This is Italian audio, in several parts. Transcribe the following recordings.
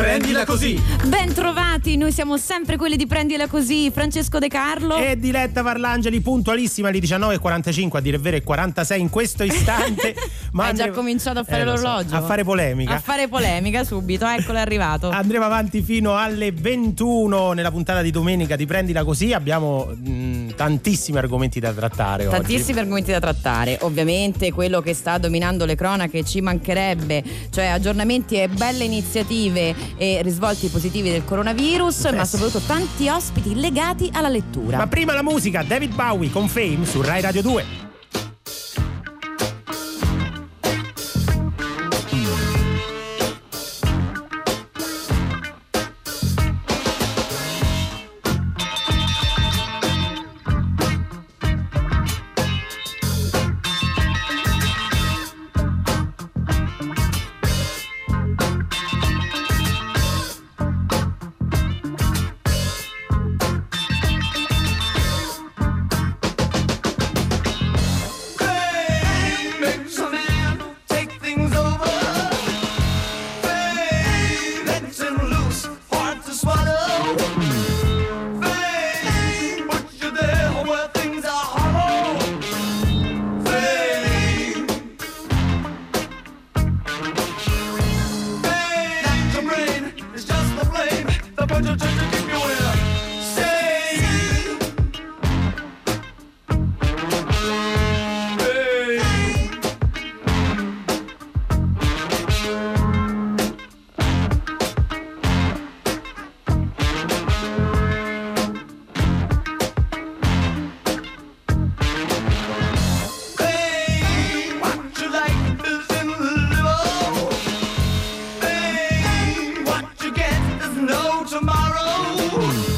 Prendila così! Ben trovati, noi siamo sempre quelli di Prendila così, Francesco De Carlo. E Diletta Parlangeli, puntualissima alle 19.45, a dire il vero è 46 in questo istante. ma Hai già cominciato a fare eh, l'orologio? So, a fare polemica. A fare polemica subito, eccolo è arrivato. Andremo avanti fino alle 21 nella puntata di domenica di Prendila così, abbiamo mh, tantissimi argomenti da trattare Tantissimi oggi. argomenti da trattare, ovviamente quello che sta dominando le cronache ci mancherebbe, cioè aggiornamenti e belle iniziative e risvolti positivi del coronavirus, eh ma soprattutto tanti ospiti legati alla lettura. Ma prima la musica, David Bowie con Fame su Rai Radio 2. no tomorrow.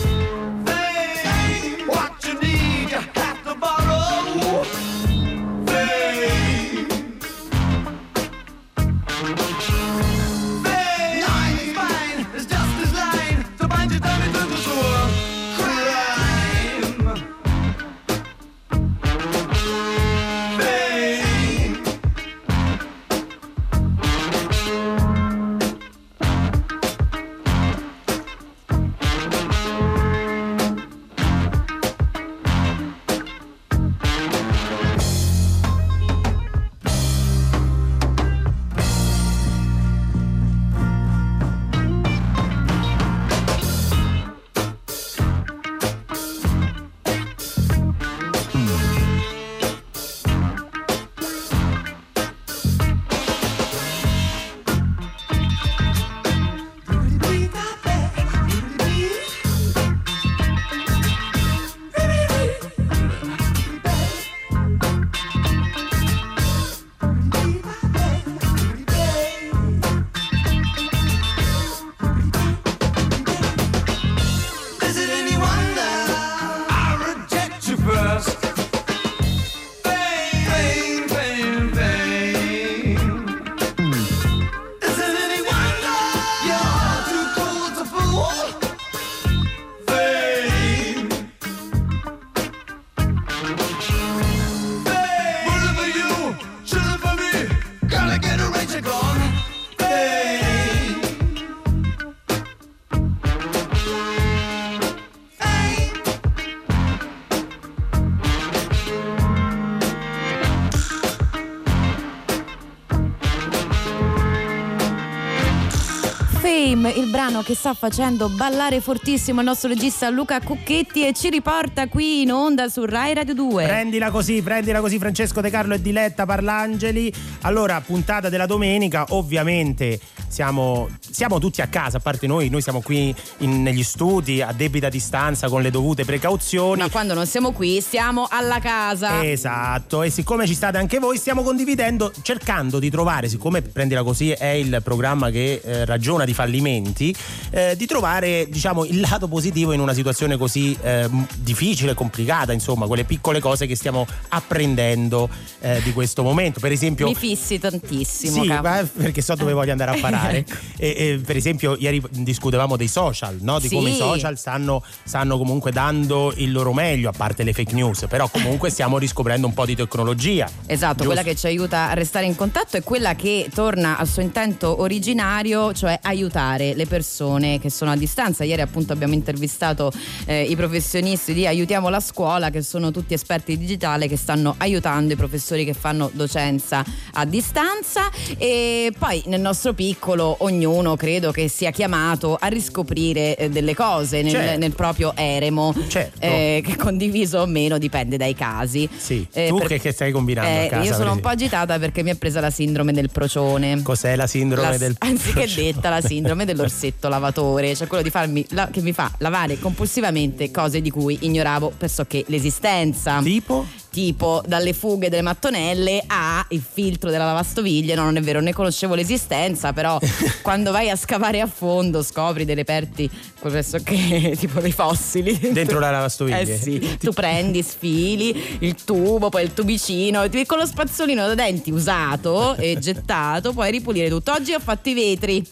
Il brano che sta facendo ballare fortissimo il nostro regista Luca Cucchetti e ci riporta qui in onda su Rai Radio 2. Prendila così, prendila così Francesco De Carlo e Diletta Parlangeli. Allora, puntata della domenica, ovviamente siamo, siamo, tutti a casa, a parte noi, noi siamo qui in, negli studi a debita distanza con le dovute precauzioni. Ma quando non siamo qui, stiamo alla casa. Esatto, e siccome ci state anche voi, stiamo condividendo, cercando di trovare, siccome prendila così è il programma che eh, ragiona di fallimento momenti, eh, di trovare diciamo il lato positivo in una situazione così eh, difficile, complicata, insomma, quelle piccole cose che stiamo apprendendo eh, di questo momento. Per esempio, mi fissi tantissimo. Sì, perché so dove voglio andare a parare. Ecco. e, e, per esempio, ieri discutevamo dei social, no? di sì. come i social stanno, stanno comunque dando il loro meglio, a parte le fake news, però comunque stiamo riscoprendo un po' di tecnologia. Esatto, giusto? quella che ci aiuta a restare in contatto è quella che torna al suo intento originario, cioè aiutare le persone che sono a distanza. Ieri appunto abbiamo intervistato eh, i professionisti di Aiutiamo la scuola, che sono tutti esperti digitali che stanno aiutando i professori che fanno docenza a distanza e poi nel nostro piccolo ognuno credo che sia chiamato a riscoprire eh, delle cose nel, certo. nel proprio eremo, certo. eh, che condiviso o meno dipende dai casi. Sì. Eh, tu per, che stai combinando eh, a casa? Io sono un po' agitata perché mi è presa la sindrome del procione. Cos'è la sindrome la, del Anziché procione? detta la sindrome dell'orsetto lavatore, cioè quello di farmi la, che mi fa lavare compulsivamente cose di cui ignoravo pressoché l'esistenza. Tipo? Tipo dalle fughe delle mattonelle a il filtro della lavastoviglie. No non è vero ne conoscevo l'esistenza però quando vai a scavare a fondo scopri dei reperti pressoché tipo dei fossili dentro la lavastoviglie. Eh sì tu prendi sfili il tubo poi il tubicino con lo spazzolino da denti usato e gettato puoi ripulire tutto. Oggi ho fatto i vetri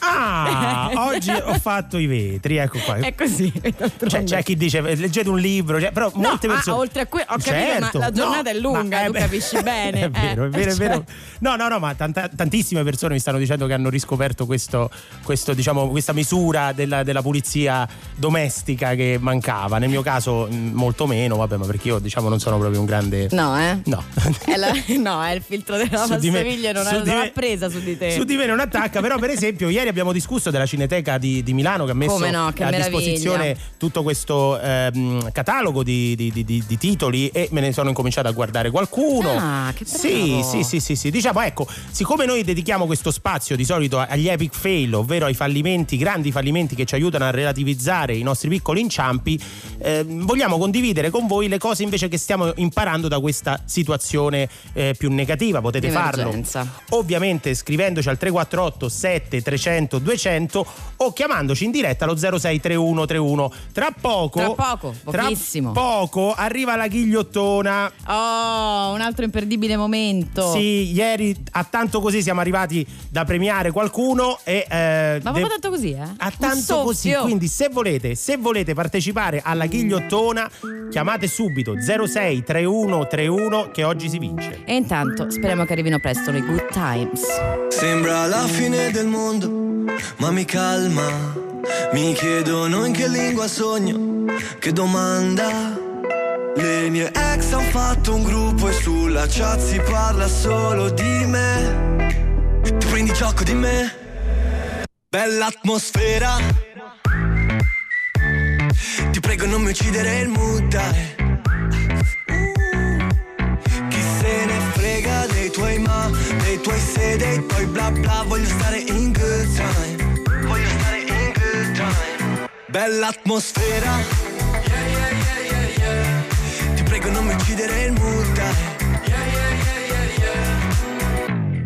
Ah, oggi ho fatto i vetri, ecco qua. È così. Cioè, c'è chi dice leggete un libro, cioè, però no, molte ah, persone. Ah, oltre a questo, ho capito, certo, ma la giornata no, è lunga, tu beh, capisci bene. È vero, eh, è vero, è vero. Cioè. No, no, no, ma tanta, tantissime persone mi stanno dicendo che hanno riscoperto questo, questo, diciamo, questa misura della, della, pulizia domestica che mancava. Nel mio caso, molto meno, vabbè, ma perché io, diciamo, non sono proprio un grande. No, eh? No. È la, no, è il filtro della lavastoviglie, non ha presa su di te. Su di me non attacca, però, per esempio, ieri abbiamo discusso della Cineteca di, di Milano che ha messo no, che a meraviglia. disposizione tutto questo ehm, catalogo di, di, di, titoli e me ne sono incominciato a guardare qualcuno. Ah, che. Sì, sì, sì, sì, sì. Diciamo, ecco, siccome noi dedichiamo questo spazio di solito agli epic fail, ovvero ai fallimenti, grandi fallimenti che ci aiutano a relativizzare i nostri piccoli inciampi, eh, vogliamo condividere con voi le cose invece che stiamo imparando da questa situazione eh, più negativa. Potete farlo ovviamente scrivendoci al 348 7 300 200 o chiamandoci in diretta allo 063131. Tra poco, tra poco, pochissimo. Tra poco arriva la ghigliottona. Oh, un altro imperdibile momento. Sì, ieri a tanto così siamo arrivati da premiare qualcuno e eh, Ma proprio tanto così, eh? A tanto così, quindi se volete, se volete partecipare alla ghigliottona, chiamate subito 063131 che oggi si vince. E intanto speriamo che arrivino presto le good times. Sembra la fine del mondo ma mi calma. Mi chiedono in che lingua sogno, che domanda. Le mie ex han fatto un gruppo e sulla chat si parla solo di me. Tu prendi gioco di me? Bella atmosfera. Ti prego non mi uccidere il mood, dai. Dei tuoi se, dei tuoi bla bla, voglio stare in good time bella atmosfera. Yeah, yeah, yeah, Ti prego non mi uccidere il mood, dai.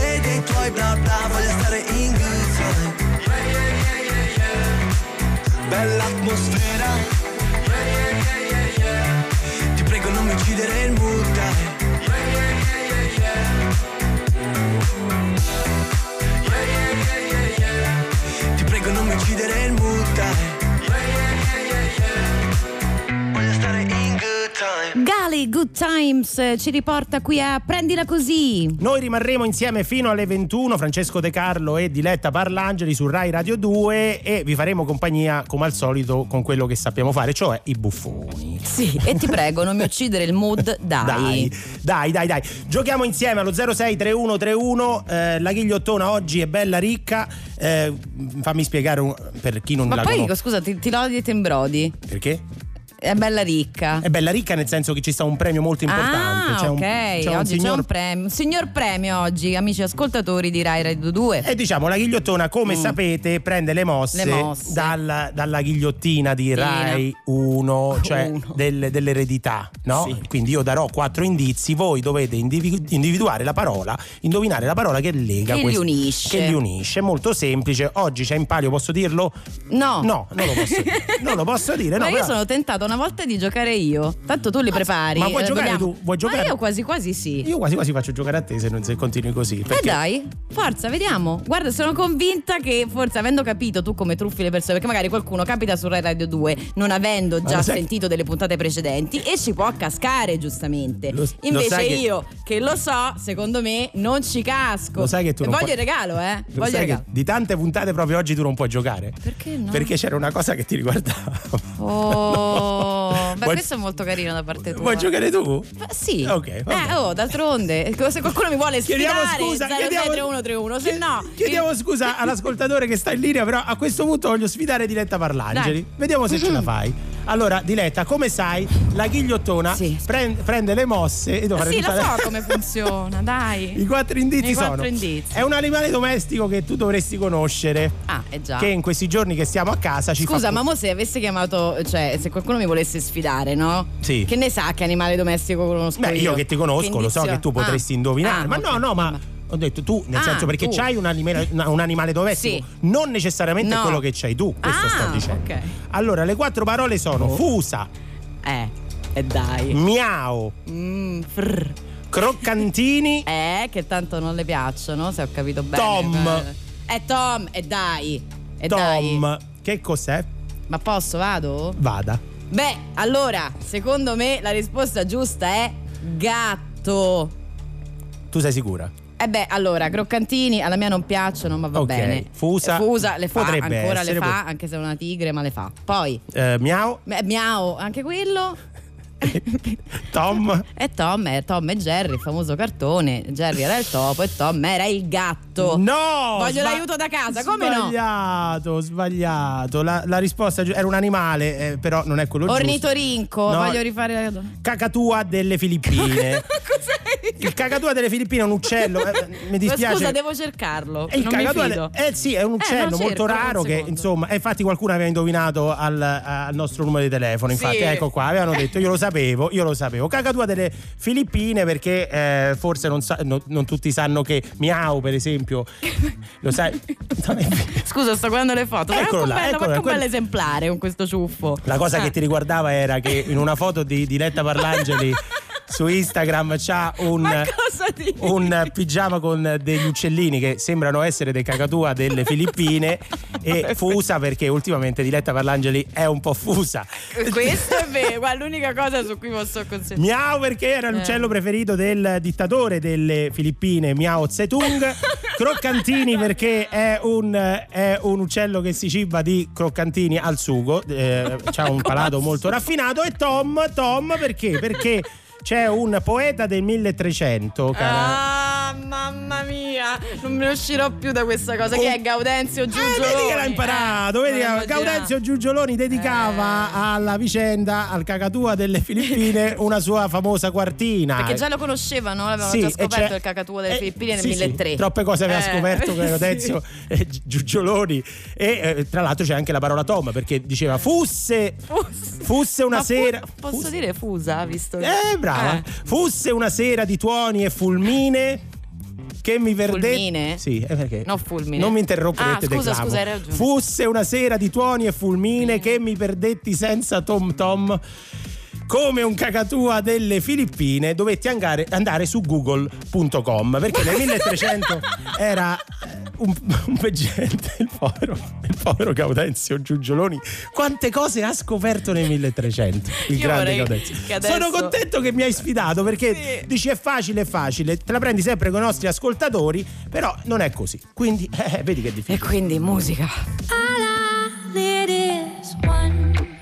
Te dei tuoi bla bla Voglio stare in good time Bella atmosfera. Ti prego non mi uccidere il mood Good Times eh, ci riporta qui a Prendila Così. Noi rimarremo insieme fino alle 21, Francesco De Carlo e Diletta Parlangeli su Rai Radio 2 e vi faremo compagnia come al solito con quello che sappiamo fare, cioè i buffoni. Sì, e ti prego, non mi uccidere il mood, dai. Dai, dai, dai, dai. Giochiamo insieme allo 063131. Eh, la ghigliottona oggi è bella ricca. Eh, fammi spiegare un- per chi non Ma la poi, conosce. scusa, ti, ti lodi e ti imbrodi. Perché? È bella ricca. È bella ricca nel senso che ci sta un premio molto importante. Ah, C'è un- ok. c'è un oggi c'è signor un premio. Un signor premio oggi, amici ascoltatori di Rai Radio 2. E diciamo, la ghigliottona, come Mm. sapete, prende le mosse, Le mosse. dal- dalla ghigliottina di. Rai 1, cioè Uno. del- dell'eredità, no? Sì. Quindi io darò quattro indizi, voi dovete individu- individuare la parola, indovinare la parola che lega Che li questi- unisce. Che li unisce, è molto semplice. Oggi c'è in palio, posso dirlo? No. No, non lo posso dire. Non lo posso dire, no, Ma io però- sono tentata una volta di giocare io. Tanto tu li prepari. ma vuoi eh, giocare dobbiamo- tu? Vuoi giocare? Ma io quasi quasi sì. Io quasi quasi faccio giocare a te se, non, se continui così. Eh Perché dai, forza, vediamo. Guarda, sono convinta che forse avendo capito tu come truffi le persone, perché magari qualcuno capita su Rai Radio 2 non avendo già lo sentito delle puntate precedenti e ci può cascare giustamente. Lo- lo Invece che- io, che lo so, secondo me non ci casco. Lo sai che tu E non voglio puoi- il regalo, eh? Lo Voglio il sai che regalo. di tante puntate proprio oggi tu non puoi giocare? Perché no? Perché c'era una cosa che ti riguardava. Oh, beh, Vuoi- questo è molto carino da parte tua. Vuoi giocare tu? Ma sì. Ok, va Eh, oh, d'altronde, se qualcuno mi vuole Chiediamo sfidare, scusa, 063131, se no chiediamo scusa all'ascoltatore che sta in linea, però a questo punto voglio sfidare Diletta Parlangeli. Dai. Vediamo se ce la fai. Allora, Diletta, come sai, la ghigliottona Sì. prende, prende le mosse e devo Ah, sì, la- so come funziona, dai. I quattro indizi I quattro sono: indizi. è un animale domestico che tu dovresti conoscere. Ah, è già. Che in questi giorni che stiamo a casa ci Scusa, fa. ma mo se avesse chiamato, cioè, se qualcuno mi volesse sfidare, no? Sì. Che ne sa che animale domestico conosco Beh, io che ti conosco, lo so che tu potresti Ah. indovinare. Ah, ma no, no, ma ho detto tu, nel Ah, senso perché tu. c'hai un animale, un animale domestico, Sì. non necessariamente No. quello che c'hai tu, questo Ah, sto dicendo. ok. Allora, le quattro parole sono Oh. fusa, Eh, e dai. miau, Mm, frr. croccantini, Eh, che tanto non le piacciono, se ho capito bene. Tom. Eh, Tom, e dai. E dai. tom. Che cos'è? Ma posso, vado? Vada. Beh, allora, secondo me la risposta giusta è gatto. Tu sei sicura? Eh beh, allora, croccantini alla mia non piacciono, ma va Ok, bene. fusa Eh, fusa le fa, ancora essere, le fa, anche se è una tigre, ma le fa. Poi, Eh, miau, beh, miau, anche quello. tom. E Tom è Tom e Jerry, il famoso cartone. Jerry era il topo e Tom era il gatto. No! Voglio l'aiuto da casa, come no? Sbagliato, sbagliato. La, la risposta era un animale, eh, però non è quello giusto. Ornitorinco, No. voglio rifare la Cacatua delle Filippine. Cos'è? Il cacatua delle Filippine è un uccello. eh, mi dispiace. Scusa, devo cercarlo. E il non cacatua fido. eh sì, è un uccello no, molto cerco, raro un che insomma, infatti qualcuno aveva indovinato al, al nostro numero di telefono, infatti Sì. ecco qua, avevano detto io lo sapevo, io lo sapevo. Cacatua delle Filippine perché eh, forse non, sa- no- non tutti sanno che Miau per esempio, lo sai? Scusa, sto guardando le foto. Ma Eccolo è un là, bello, eccolo quello- esemplare con questo ciuffo. La cosa Ah. che ti riguardava era che in una foto di, di Letta Parlangeli su Instagram c'ha un, Ma un pigiama con degli uccellini che sembrano essere dei cacatua delle Filippine e fusa perché ultimamente Diletta Parlangeli è un po' fusa. Questo è vero, guarda, l'unica cosa su cui posso consentirmi. Miau perché era l'uccello Eh. preferito del dittatore delle Filippine, Miao Zedong. Croccantini perché è un, è un uccello che si ciba di croccantini al sugo, eh, ha un palato molto raffinato. E Tom, Tom perché? Perché c'è un poeta del 1300, cara. Ah, mamma mia, non me ne uscirò più da questa cosa. Che è Gaudenzio Eh, Giugioloni? vedi che l'ha imparato, vedi Eh, che non immaginavo. Gaudenzio Giugioloni dedicava Eh. alla vicenda, al cacatua delle Filippine, una sua famosa quartina. Perché già lo conoscevano, l'avevano Sì, già scoperto il cacatuo delle eh, Filippine nel sì, sì, 1003. troppe cose aveva Eh, scoperto sì. Gaudenzio eh, Gi- Giugioloni. E eh, tra l'altro c'è anche la parola Tom perché diceva fusse, Fusse. fusse una Ma fu- sera. posso fusse- dire fusa, visto che... Eh, brava. Eh. Fusse una sera di tuoni e fulmine. che mi perdetti. Fulmine? Sì, eh, perché? No, fulmine. Non mi interromperete, Ah, scusa, scusa, hai ragione. Fosse una sera di tuoni e fulmine che mi perdetti senza Tom Tom. Come un cacatua delle Filippine dovetti andare, andare su google.com perché nel 1300 era eh, un, un veggente, il povero, il povero Gaudenzio Giugioloni. Quante cose ha scoperto nel 1300 il Io grande Gaudenzio. adesso- Sono contento che mi hai sfidato perché Sì. dici è facile, è facile, te la prendi sempre con i nostri ascoltatori, però non è così. Quindi eh, vedi che è E difficile. quindi musica. All I need is. One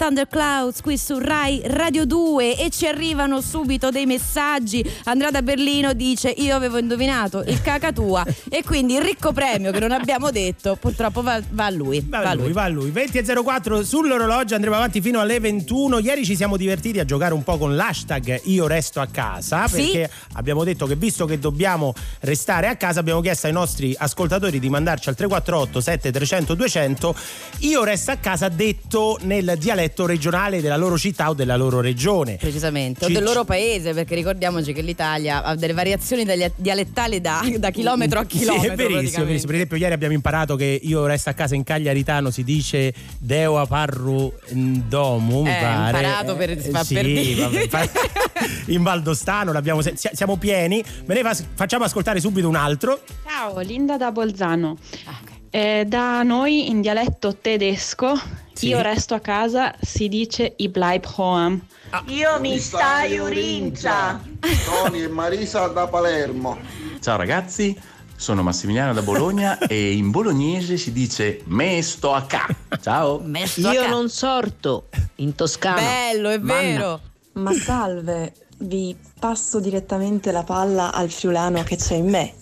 Thunderclouds qui su Rai Radio 2 e ci arrivano subito dei messaggi. Andrea da Berlino dice io avevo indovinato il cacatua e quindi il ricco premio che non abbiamo detto purtroppo va, va a lui. Va a lui, va a lui. 20.04 sull'orologio, andremo avanti fino alle 21. Ieri ci siamo divertiti a giocare un po' con l'hashtag Io resto a casa Sì. perché abbiamo detto che visto che dobbiamo restare a casa abbiamo chiesto ai nostri ascoltatori di mandarci al 348 7300 200 Io resto a casa detto nel dialetto regionale della loro città o della loro regione. Precisamente, o Ci- del loro paese, perché ricordiamoci che l'Italia ha delle variazioni dialettali da, da chilometro a chilometro. Sì, è verissimo, è verissimo. Per esempio, ieri abbiamo imparato che io resto a casa in Cagliaritano si dice Deo parru domu. mi Eh, pare. imparato per- Eh, fa sì, per dire. vabbè, in Valdostano l'abbiamo se- si- siamo pieni. Me ne fa- facciamo ascoltare subito un altro. Ciao, Linda da Bolzano. Ah. Eh, da noi in dialetto tedesco, Sì. io resto a casa, si dice i bleib home. Io mi stai urincia. Tony e Marisa da Palermo. Ciao ragazzi, sono Massimiliano da Bologna e in bolognese si dice me sto a ca. Ciao. Io ca- non sorto in toscano. Bello, è Manna. vero. Ma salve, vi passo direttamente la palla al friulano che c'è in me.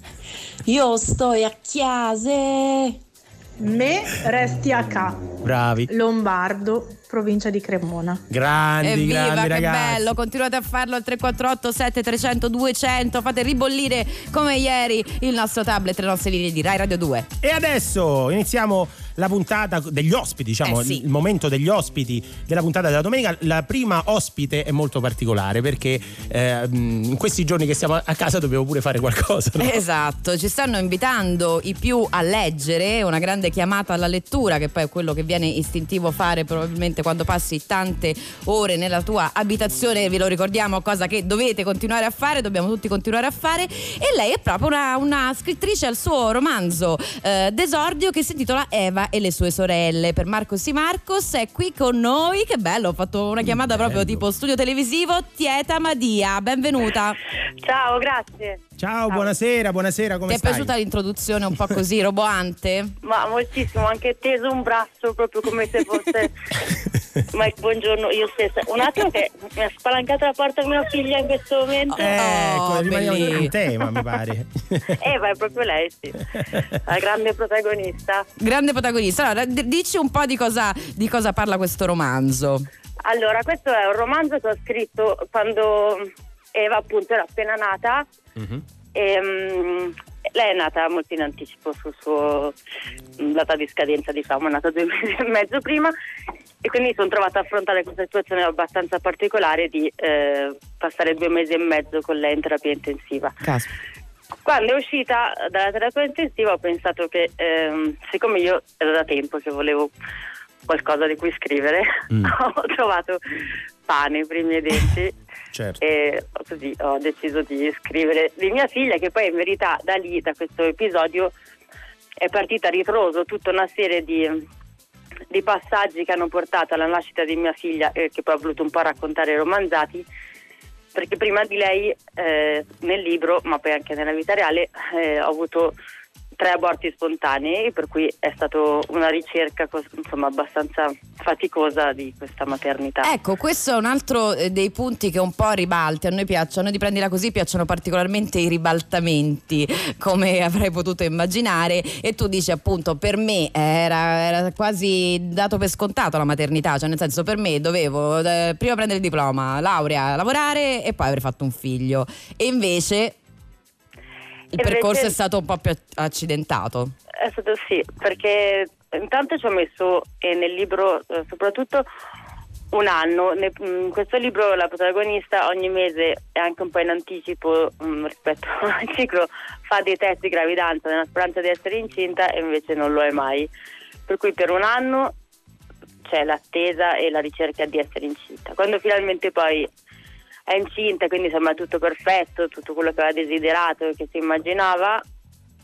Io sto a chiase. Me resti a K. Bravi. Lombardo, provincia di Cremona. Grandi, Evviva, grandi che ragazzi. bello! Continuate a farlo al 348 7300 200. Fate ribollire come ieri il nostro tablet, le nostre linee di Rai Radio 2. E adesso iniziamo la puntata degli ospiti, diciamo, Eh sì. il momento degli ospiti della puntata della domenica. La prima ospite è molto particolare perché eh, in questi giorni che siamo a casa dobbiamo pure fare qualcosa. no? Esatto, ci stanno invitando i più a leggere, una grande chiamata alla lettura che poi è quello che viene istintivo fare probabilmente quando passi tante ore nella tua abitazione, ve lo ricordiamo, cosa che dovete continuare a fare, dobbiamo tutti continuare a fare e lei è proprio una, una scrittrice al suo romanzo eh, d'esordio che si intitola Eva e le sue sorelle per Marcos Di Marcos è qui con noi, che bello, ho fatto una chiamata proprio tipo studio televisivo, Tieta Madia, benvenuta. Ciao, grazie. Ciao, buonasera, buonasera, come Ti è stai? piaciuta l'introduzione un po' così roboante? Ma moltissimo, anche teso un braccio proprio come se fosse. Ma buongiorno, io stessa. Un attimo che mi ha spalancato la porta mia figlia in questo momento. Ecco, rimaniamo bellissimo. in tema, mi pare. Eva è proprio lei, sì. La grande protagonista. Grande protagonista. Allora, d- dici un po' di cosa, di cosa parla questo romanzo. Allora, questo è un romanzo che ho scritto quando Eva appunto era appena nata. E, mm, lei è nata molto in anticipo sul suo mm, data di scadenza, diciamo, è nata due mesi e mezzo prima. E quindi sono trovata a affrontare questa situazione abbastanza particolare di eh, passare due mesi e mezzo con lei in terapia intensiva. Quando è uscita dalla terapia intensiva ho pensato che ehm, siccome io era da tempo che volevo qualcosa di cui scrivere, ho trovato pane per i miei denti Certo. e così ho deciso di scrivere di mia figlia che poi in verità da lì, da questo episodio è partita a ritroso tutta una serie di, di passaggi che hanno portato alla nascita di mia figlia e che poi ho voluto un po' raccontare romanzati perché prima di lei eh, nel libro ma poi anche nella vita reale eh, ho avuto tre aborti spontanei per cui è stata una ricerca insomma abbastanza faticosa di questa maternità Ecco, questo è un altro eh, dei punti che un po' ribalti. A noi piacciono, di prendila così piacciono particolarmente i ribaltamenti, come avrei potuto immaginare. E tu dici appunto, per me era, era quasi dato per scontato la maternità, cioè nel senso per me dovevo eh, prima prendere il diploma, laurea, lavorare e poi avrei fatto un figlio. E invece il Invece- percorso è stato un po' più accidentato. È stato sì, perché intanto ci ho messo eh, nel libro eh, soprattutto un anno. Ne- in questo libro la protagonista ogni mese e anche un po' in anticipo mm, rispetto al ciclo fa dei test di gravidanza nella speranza di essere incinta e invece non lo è mai. Per cui per un anno c'è l'attesa e la ricerca di essere incinta. Quando finalmente poi è incinta, quindi sembra tutto perfetto, tutto quello che aveva desiderato e che si immaginava,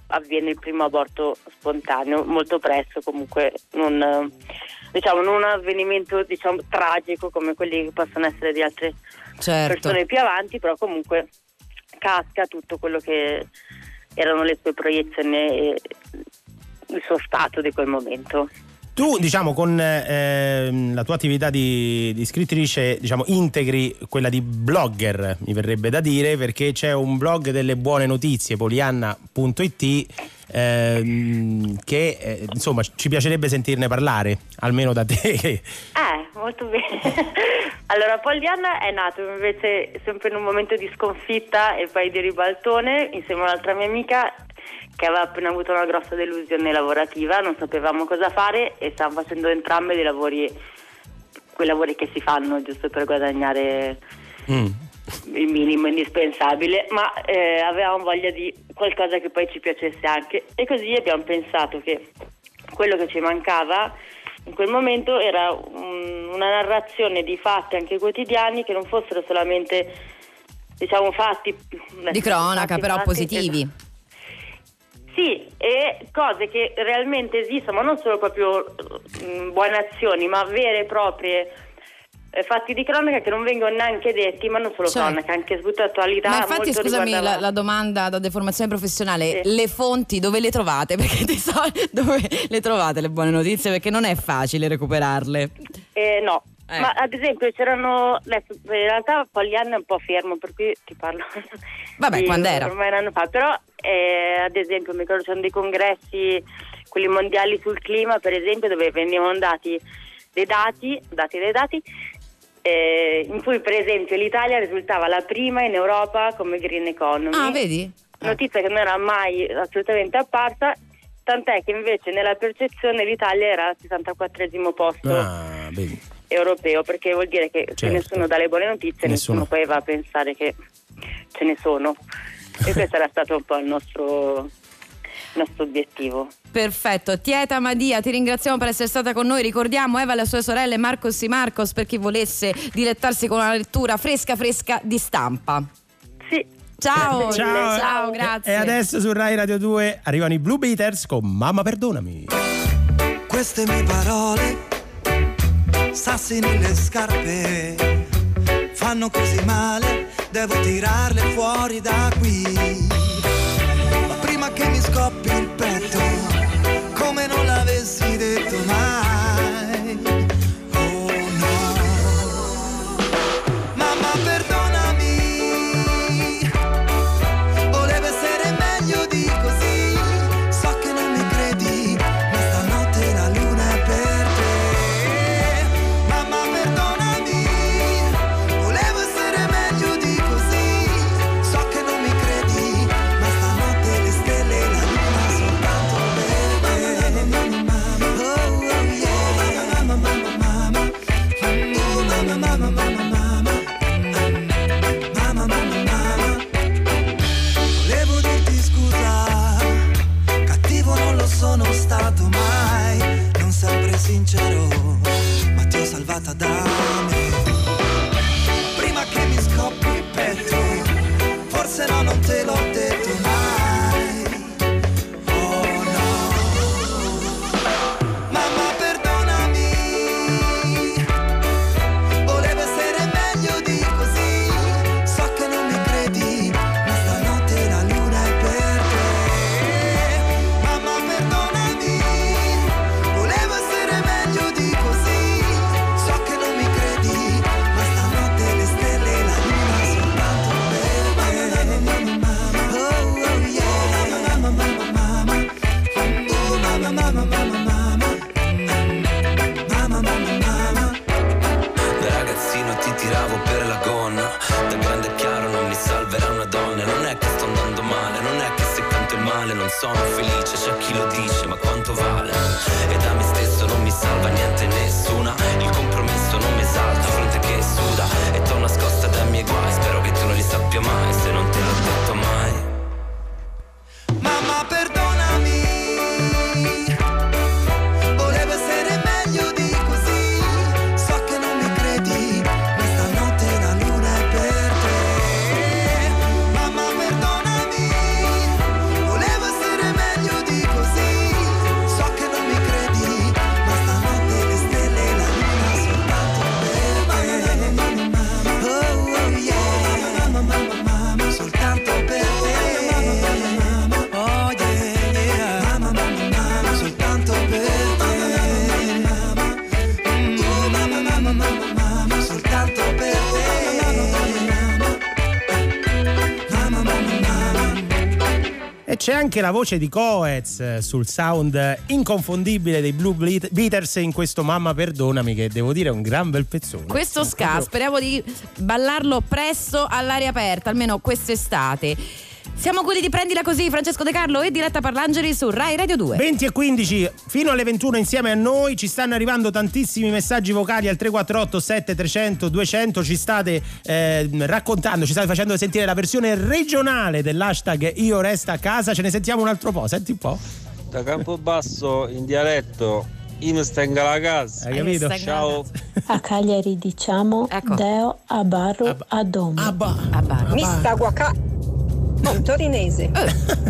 avviene il primo aborto spontaneo, molto presto comunque, non, diciamo, non un avvenimento diciamo, tragico come quelli che possono essere di altre Certo. persone più avanti, però comunque casca tutto quello che erano le sue proiezioni e il suo stato di quel momento. Tu, diciamo, con ehm, la tua attività di, di scrittrice, diciamo, integri quella di blogger, mi verrebbe da dire, perché c'è un blog delle buone notizie, polianna.it, ehm, che eh, insomma ci piacerebbe sentirne parlare, almeno da te. Eh, molto bene. allora, Pollyanna è nato invece sempre in un momento di sconfitta e poi di ribaltone insieme a un'altra mia amica che aveva appena avuto una grossa delusione lavorativa, non sapevamo cosa fare e stavamo facendo entrambe dei lavori, quei lavori che si fanno giusto per guadagnare il minimo indispensabile, ma eh, avevamo voglia di qualcosa che poi ci piacesse anche. E così abbiamo pensato che quello che ci mancava in quel momento era un- una narrazione di fatti anche quotidiani che non fossero solamente diciamo fatti Di cronaca, fatti, però fatti, positivi. Sì, e cose che realmente esistono, ma non solo proprio mm, buone azioni, ma vere e proprie eh, fatti di cronaca che non vengono neanche detti, ma non solo Certo. cronaca, anche su attualità. Ma infatti, scusami la, la domanda da deformazione professionale: le fonti dove le trovate? Perché di solito dove le trovate le buone notizie? Perché non è facile recuperarle. Eh, no, Eh. Ma ad esempio c'erano, adesso in realtà Pogliano è un po' fermo, per cui ti parlo. Vabbè, di quando era? Ormai un anno fa, però eh, ad esempio mi ricordo c'erano dei congressi, quelli mondiali sul clima per esempio, dove venivano dati dei dati, dati dei dati, eh, in cui per esempio l'Italia risultava la prima in Europa come green economy. Ah, vedi? Notizia che non era mai assolutamente apparsa, tant'è che invece nella percezione l'Italia era al 64 posto Ah, vedi. Europeo, perché vuol dire che se Certo. nessuno dà le buone notizie, Nessuno. nessuno, poi va a pensare che ce ne sono. E questo era stato un po' il nostro, il nostro obiettivo. Perfetto, Tieta Madia, ti ringraziamo per essere stata con noi. Ricordiamo Eva e le sue sorelle Marcos e Marcos per chi volesse dilettarsi con una lettura fresca fresca di stampa. Sì. Ciao, Ciao. ciao, grazie. E adesso su Rai Radio 2 arrivano i Blue Beaters con Mamma perdonami. Queste mie parole, sassi nelle scarpe, fanno così male, devo tirarle fuori da qui. Ma prima che mi scoppi il petto, come non l'avessi detto mai. Stato mai, non sempre sincero, ma ti ho salvata da me. Sappia mai Se non te l'ho detto c'è anche la voce di Coez eh, sul sound inconfondibile dei Blue Beat- Beaters in questo Mamma perdonami che devo dire è un gran bel pezzone. Questo ska, speriamo di ballarlo presto all'aria aperta, almeno quest'estate. Siamo quelli di Prendila Così, Francesco De Carlo e Diretta Parlangeli su Rai Radio 2. 20 e 15 fino alle 21 insieme a noi ci stanno arrivando tantissimi messaggi vocali al 348 7300 200 ci state eh, raccontando ci state facendo sentire la versione regionale dell'hashtag io resto a casa ce ne sentiamo un altro po' senti un po' Da Campobasso in dialetto io mi stenga la casa. Hai capito? Ciao. A Cagliari diciamo Deo a Barro a Domo. Mista Guacà. Oh, torinese.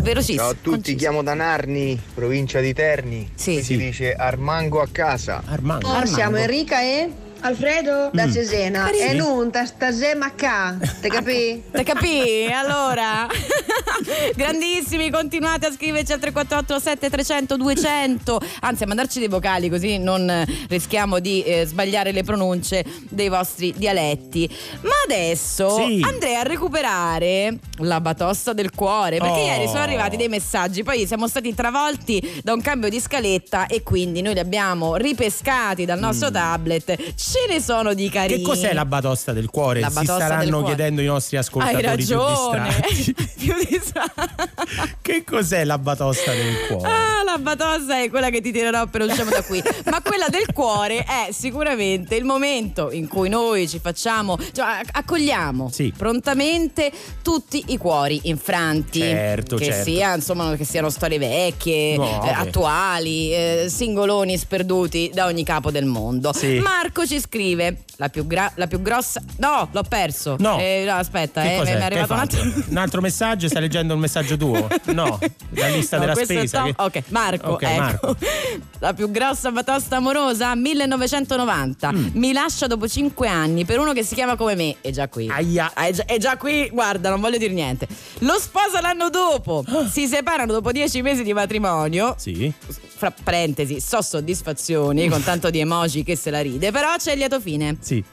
velocissimo. Ciao a tutti, chiamo da Narni, provincia di Terni. Sì. Si dice Armango a casa. Armango. Oh, siamo Enrica e Alfredo? Da Mm. Cesena. E non ta stasema ca. Te capì? Te capì? Allora, grandissimi, continuate a scriverci al 348 7300 200, anzi a mandarci dei vocali così non eh, rischiamo di eh, sbagliare le pronunce dei vostri dialetti. Ma adesso Sì. andrei a recuperare la batosta del cuore, perché Oh. ieri sono arrivati dei messaggi, poi siamo stati travolti da un cambio di scaletta e quindi noi li abbiamo ripescati dal nostro tablet. Ce ne sono di carini. Che cos'è la batosta del cuore? La si staranno chiedendo i nostri ascoltatori Hai ragione. Più. Che cos'è la batosta del cuore? Ah, la batosta è quella che ti tirerò appena usciamo da qui. Ma quella del cuore è sicuramente il momento in cui noi ci facciamo, cioè accogliamo Sì. prontamente tutti i cuori infranti. Certo, che, certo. sia, insomma, che siano storie vecchie, No, eh, attuali, eh, singoloni sperduti da ogni capo del mondo. Sì. Marco ci scrive: la più, gra- la più grossa. No, l'ho perso. No. Eh, no, aspetta, eh, mi è arrivato un altro. Un altro messaggio? Stai leggendo il messaggio tuo? No, la lista No, della spesa. Tom- che- Ok, Marco, Ok, ecco. Marco. La più grossa batosta amorosa 1990. Mm. Mi lascia dopo 5 anni per uno che si chiama come me. È già qui. Aia. È già, è già qui, guarda, non voglio dire niente. Lo sposa l'anno dopo. Si separano dopo 10 mesi di matrimonio. Sì. Fra parentesi, so soddisfazioni con tanto di emoji che se la ride, però c'è il lieto fine. Sì.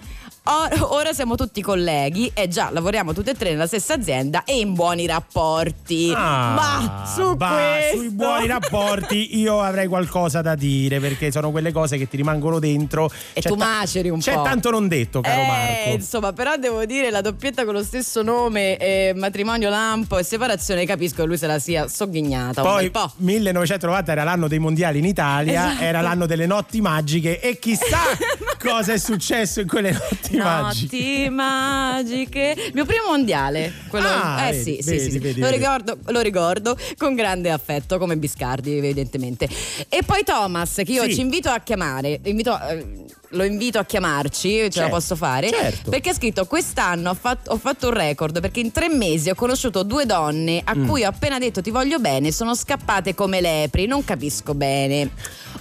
Ora siamo tutti colleghi e già lavoriamo tutti e tre nella stessa azienda e in buoni rapporti. Ah, Ma su bah, questo sui buoni rapporti io avrei qualcosa da dire perché sono quelle cose che ti rimangono dentro E C'è tu ta- maceri un c'è po'. tanto non detto caro eh, Marco insomma, però devo dire la doppietta con lo stesso nome, eh, matrimonio lampo e separazione, capisco che lui se la sia sogghignata un poi po'. 1990 era l'anno dei mondiali in Italia Esatto. era l'anno delle notti magiche e chissà cosa è successo in quelle notti Notti magiche. Mio primo mondiale. Quello, Ah, eh vedi, sì, vedi, sì, sì. vedi, lo, ricordo, lo ricordo con grande affetto, come Biscardi, evidentemente. E poi Thomas, che io ci invito a chiamare. invito, eh, lo invito a chiamarci, ce la Certo, posso fare. certo. Perché ha scritto: Quest'anno ho fatto, ho fatto un record perché in tre mesi ho conosciuto due donne a Mm. cui ho appena detto ti voglio bene, sono scappate come lepri. Non capisco bene.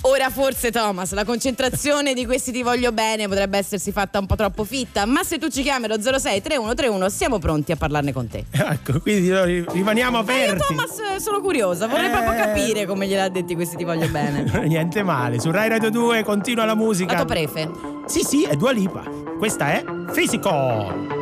Ora forse Thomas, la concentrazione di questi ti voglio bene potrebbe essersi fatta un po' troppo fitta, ma se tu ci chiami allo 06 3131 siamo pronti a parlarne con te. ecco quindi ri- rimaniamo Ma io aperti Thomas sono curiosa, vorrei Eh. proprio capire come gliel'ha detti questi ti voglio bene. niente male su Rai Radio 2 continua la musica La tua prefe? Sì sì è Dua Lipa. Questa è Physical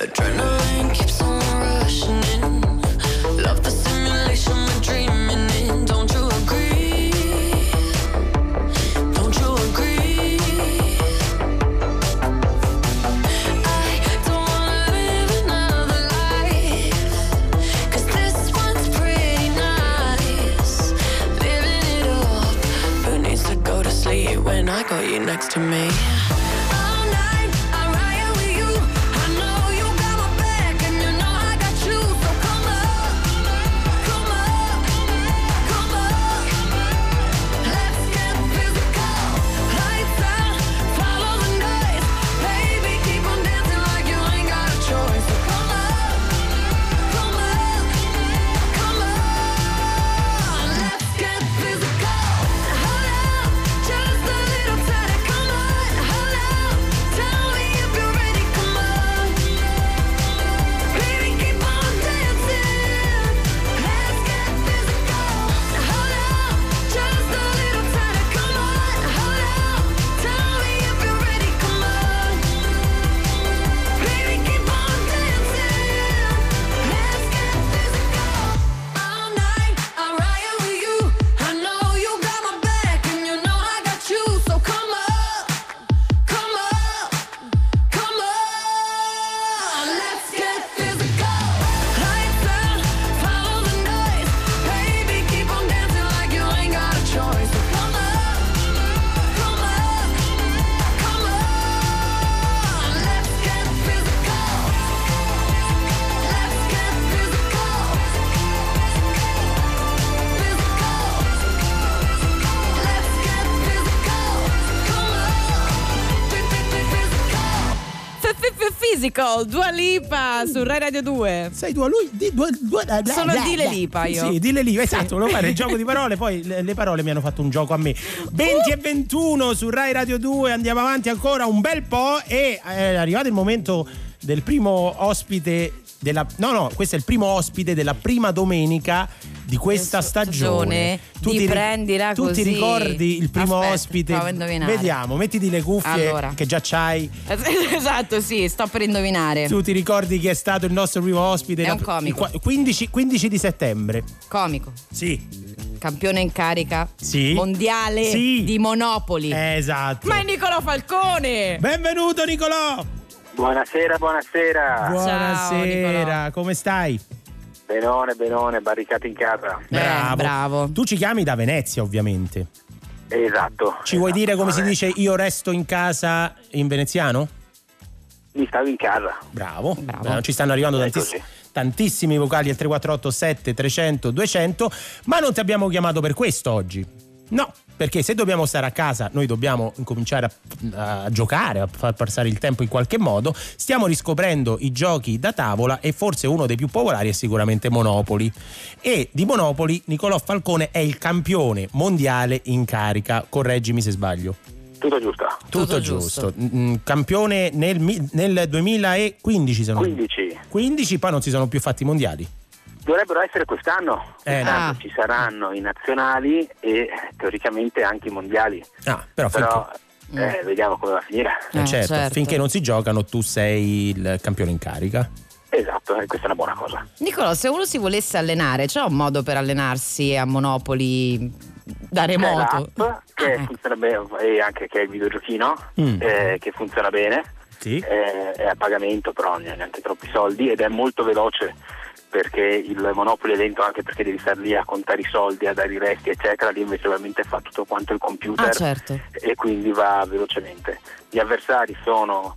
Adrenaline keeps on rushing in. Love the simulation we're dreaming in. Don't you agree? Don't you agree? I don't wanna live another life. 'Cause this one's pretty nice. Living it up. Who needs to go to sleep when I got you next to me? Physical, Dua Lipa su Rai Radio 2. Sei tu a lui? Di, due, due, bla, bla, Sono Dile. Lipa io. Sì, dile Lipa, esatto, volevo fare il gioco di parole, poi le, le parole mi hanno fatto un gioco a me. 20 e 21 su Rai Radio 2, andiamo avanti ancora un bel po' e è arrivato il momento del primo ospite della, no, no, questo è il primo ospite della prima domenica di questa stagione. Ti ri- prendila tu ti così. ricordi il primo Aspetta, ospite? provo a indovinare. Vediamo, mettiti le cuffie Allora. che già c'hai. Esatto, sì, sto per indovinare. Tu ti ricordi chi è stato il nostro primo ospite? È un comico. il qua- 15, 15 di settembre. Comico. Sì. Campione in carica. Sì. Mondiale Sì. di Monopoli. Esatto. Ma è Nicolò Falcone! Benvenuto Nicolò! Buonasera, buonasera. Buonasera, come stai? Benone, benone, barricate in casa. Bravo. bravo. Tu ci chiami da Venezia, ovviamente. Esatto. Ci vuoi dire come si dice io resto in casa in veneziano? Mi stavo in casa. Bravo. Eh, ci stanno arrivando tantiss- tantissimi vocali al 348 7 300 200, ma non ti abbiamo chiamato per questo oggi. No, perché se dobbiamo stare a casa, noi dobbiamo incominciare a, a giocare, a far passare il tempo in qualche modo. Stiamo riscoprendo i giochi da tavola e forse uno dei più popolari è sicuramente Monopoli. E di Monopoli Nicolò Falcone è il campione mondiale in carica. Correggimi se sbaglio. Tutto giusto. Tutto, giusto. Mm, campione nel, nel 2015 se non 15. 15, poi non si sono più fatti i mondiali. Dovrebbero essere quest'anno. Eh, Quest'anno no. ci saranno i nazionali e teoricamente anche i mondiali. Ah, però, Però eh, vediamo come va a finire. Eh, certo, finché non si giocano tu sei il campione in carica. Esatto, e questa è una buona cosa. Nicolò, se uno si volesse allenare, c'è un modo per allenarsi a Monopoli da remoto? C'è l'app che funziona bene e anche che è il videogiochino Mm. eh, che funziona bene. Sì. Eh, è a pagamento, però neanche troppi soldi ed è molto veloce perché il Monopoli è lento anche perché devi stare lì a contare i soldi, a dare i resti, eccetera. Lì invece ovviamente fa tutto quanto il computer Ah, certo. e quindi va velocemente. Gli avversari sono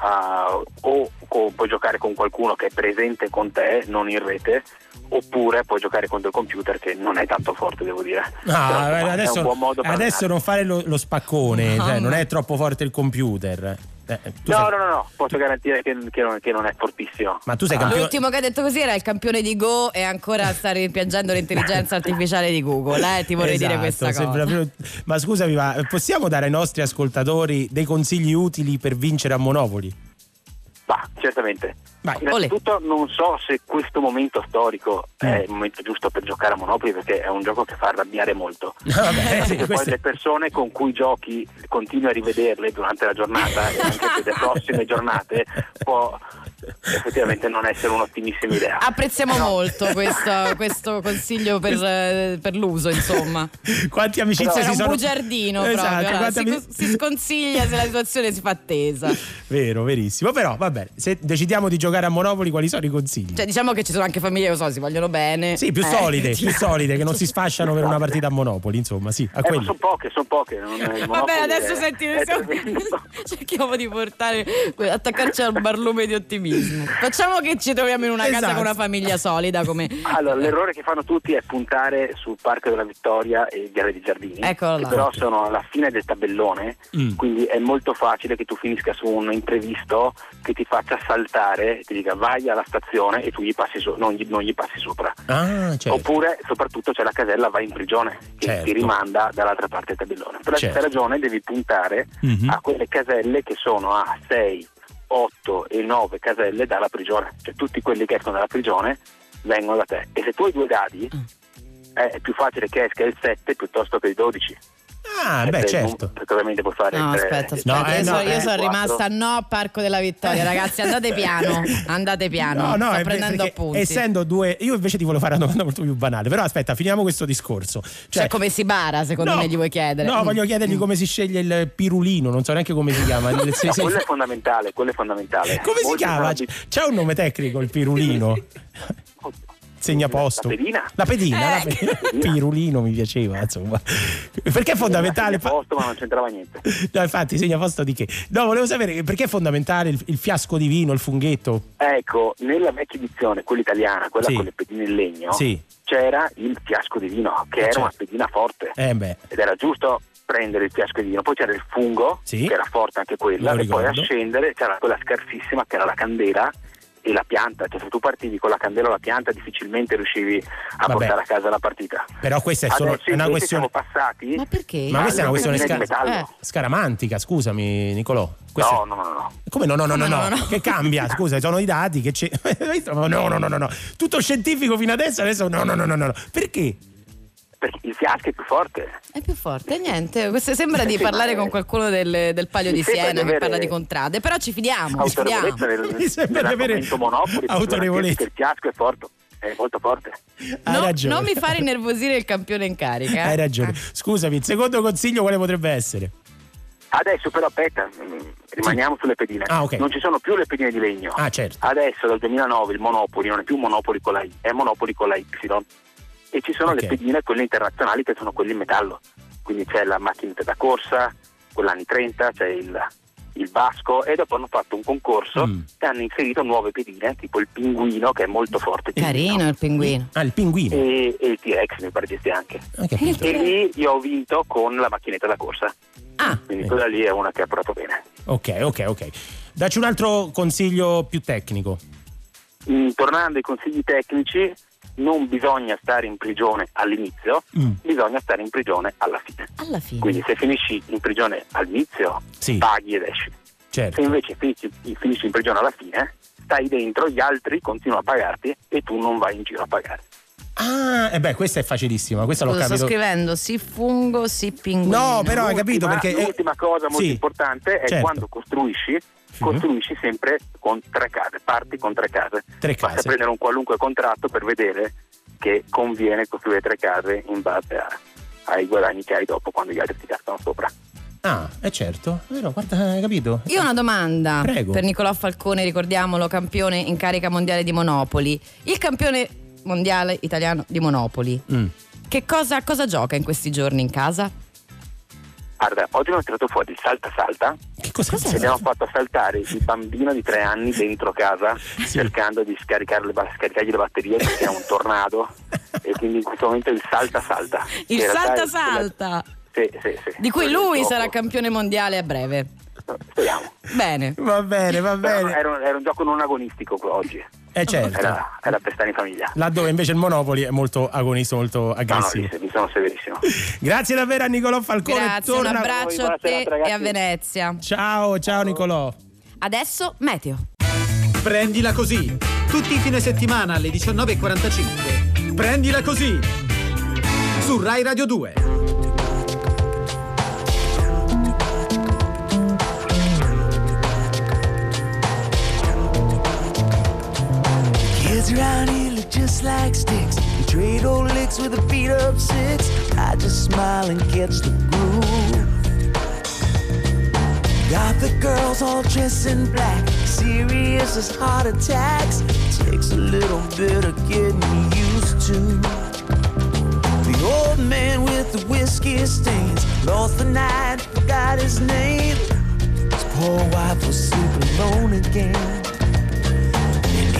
ah, o co- puoi giocare con qualcuno che è presente con te, non in rete, oppure puoi giocare contro il computer che non è tanto forte, devo dire. Però, Ah, un adesso, buon modo per adesso non fare lo, lo spaccone, Mamma. cioè, non è troppo forte il computer. Eh, No, sei- no, no, no, posso garantire che, che non, che non è fortissimo. Ma tu sei campione. L'ultimo che ha detto così era il campione di Go e ancora sta rimpiangendo l'intelligenza artificiale di Google, eh? ti vorrei dire Esatto, questa cosa. proprio- Ma scusami, ma possiamo dare ai nostri ascoltatori dei consigli utili per vincere a Monopoli? Ma certamente. Vai, Innanzitutto non so se questo momento storico è il momento giusto per giocare a Monopoli perché è un gioco che fa arrabbiare molto. Vabbè, sì, poi le persone con cui giochi continui a rivederle durante la giornata e anche per le prossime giornate può effettivamente non essere un'ottimissima idea. Apprezziamo molto questo, questo consiglio per, eh, per l'uso, insomma. Quanti amicizie Era si un sono bugiardino Esatto, proprio. allora, quanti si, si sconsiglia se la situazione si fa tesa. Vero, verissimo. Però va bene, se decidiamo di giocare a Monopoli, quali sono i consigli? Cioè, diciamo che ci sono anche famiglie che so, si vogliono bene. Sì, più Eh, solide, più diciamo. solide, che non si sfasciano per una partita a Monopoli, insomma, sì, a Eh, sono poche, sono poche. Vabbè, adesso è- senti, è siamo- cerchiamo di portare, attaccarci al barlume di ottimismo. Facciamo che ci troviamo in una casa Esatto. con una famiglia solida come... Allora, l'errore che fanno tutti è puntare sul Parco della Vittoria e Viale dei Giardini, Eccolo che là. però sono alla fine del tabellone, Mm. quindi è molto facile che tu finisca su un imprevisto che ti faccia saltare, ti dica vai alla stazione e tu gli passi so- non, gli, non gli passi sopra. Ah, certo. Oppure, soprattutto, c'è la casella vai in prigione, che Certo. ti rimanda dall'altra parte del tabellone. Per la Certo. stessa ragione devi puntare Mhm. a quelle caselle che sono a 6, 8 e 9 caselle dalla prigione. Cioè tutti quelli che escono dalla prigione vengono da te. E se tu hai due dadi, Mm. è più facile che esca il 7 piuttosto che il 12. Ah, beh, Perché certo. Perché ovviamente puoi fare No, tre- aspetta, aspetta. No, eh, io, no, so- io eh, sono rimasta no Parco della Vittoria, ragazzi. Andate piano, andate piano. No, no, Sto prendendo perché appunti. essendo due, io invece ti volevo fare una domanda molto più banale, però aspetta, finiamo questo discorso. Cioè, come si bara, secondo No, me, gli vuoi chiedere? No, Mm. voglio chiedergli come si sceglie il pirulino, non so neanche come si chiama. No, quello è fondamentale, quello è fondamentale. come si Molti chiama? C'è un nome tecnico il pirulino? Segnaposto. La pedina. La pedina, la Eh. pedina. Pirulino mi piaceva, insomma. Perché è fondamentale? a posto, ma non c'entrava niente. No, infatti, segnaposto di che? No, volevo sapere perché è fondamentale il, il fiasco di vino, il funghetto. Ecco, nella vecchia edizione, quella italiana, quella Sì. con le pedine in legno, Sì. c'era il fiasco di vino, che era certo. una pedina forte. Eh beh. Ed era giusto prendere il fiasco di vino, poi c'era il fungo, Sì. che era forte anche quella, Lo e poi a scendere c'era quella scarsissima che era la candela e la pianta, cioè se tu partivi con la candela o la pianta difficilmente riuscivi a Vabbè. portare a casa la partita. Però questa è solo Adesso una questione. siamo passati Ma perché? Ma questa è una questione sca- metallo. scaramantica, scusami Nicolò. Questa No, no, no, no. Come no, no, no, no, no, no? Che cambia? Scusa, sono i dati che c'è. No, no, no, no, no. Tutto scientifico fino adesso, adesso no, no, no, no, no. Perché? Perché il fiasco è più forte. È più forte, niente. Questo sembra di Sì, parlare con qualcuno del, del Palio di Siena di che parla di contrade. Però ci fidiamo, ci fidiamo. Nel, Mi sembra di avere autorevolezza. perché il fiasco è forte, è molto forte. Hai No, ragione. non mi fare innervosire il campione in carica. Hai ragione. Scusami, il secondo consiglio quale potrebbe essere? Adesso però aspetta, rimaniamo sulle pedine. Ah, ok. Non ci sono più le pedine di legno. Ah, certo. Adesso dal 2009 il Monopoli non è più Monopoli con la I, è Monopoli con la Y. E ci sono Ok. le pedine, quelle internazionali, che sono quelle in metallo. Quindi c'è la macchinetta da corsa, quella anni 30, c'è il, il Vasco e dopo hanno fatto un concorso Mm. e hanno inserito nuove pedine, tipo il Pinguino che è molto forte. Carino il pinguino. Ah, il pinguino. E, e il T-Rex mi pare sia anche. Capito. E lì io ho vinto con la macchinetta da corsa. Ah, Quindi quella lì è una che ha provato bene. Ok, ok, ok. Dacci un altro consiglio più tecnico. Mm, tornando ai consigli tecnici, non bisogna stare in prigione all'inizio, Mm. bisogna stare in prigione alla fine. alla fine. Quindi se finisci in prigione all'inizio, Sì. paghi ed esci. Certo. Se invece finisci, finisci in prigione alla fine, stai dentro, gli altri continuano a pagarti e tu non vai in giro a pagare. Ah, e beh, questa è facilissima, questa l'ho sto capito. scrivendo sì fungo, sì pinguino. No, però hai capito L'ultima- perché. eh, L'ultima cosa molto sì, importante è certo. quando costruisci, costruisci sempre con tre case, parti con tre case. Tre Basta case. prendere un qualunque contratto per vedere che conviene costruire tre case in base a- ai guadagni che hai dopo quando gli altri ti cascano sopra. Ah, è certo. Vero, guarda, hai capito? Io ho una domanda Prego. per Nicolò Falcone, ricordiamolo, campione in carica mondiale di Monopoli. Il campione mondiale italiano di Monopoli. Mm. Che cosa, cosa gioca in questi giorni in casa? Guarda, oggi abbiamo tirato fuori il salta salta Che cos'è? e abbiamo fatto saltare il bambino di tre anni dentro casa cercando di scaricare le ba- scaricargli le batterie perché è un tornado e quindi in questo momento il salta salta. Il salta salta, Sì, sì, sì. di cui lui sarà campione mondiale a breve. Speriamo. Bene. Va bene, va bene. Era un, era un gioco non agonistico oggi. Eh certo. Era, era per stare in famiglia. Laddove invece il Monopoli è molto agonista, molto No, no, aggressivo. vi, vi sono severissimo. Grazie davvero a Nicolò Falcone. Grazie, un Torna- abbraccio a te ragazzi. e a Venezia. Ciao, ciao Nicolò. Adesso meteo. Prendila così. Tutti i fine settimana alle 19.45. Prendila così. Su Rai Radio 2. Kids around here look just like sticks. You trade old licks with a beat up six. I just smile and catch the groove. Got the girls all dressed in black, serious as heart attacks. Takes a little bit of getting used to. The old man with the whiskey stains lost the night, forgot his name. His poor wife was sleeping alone again.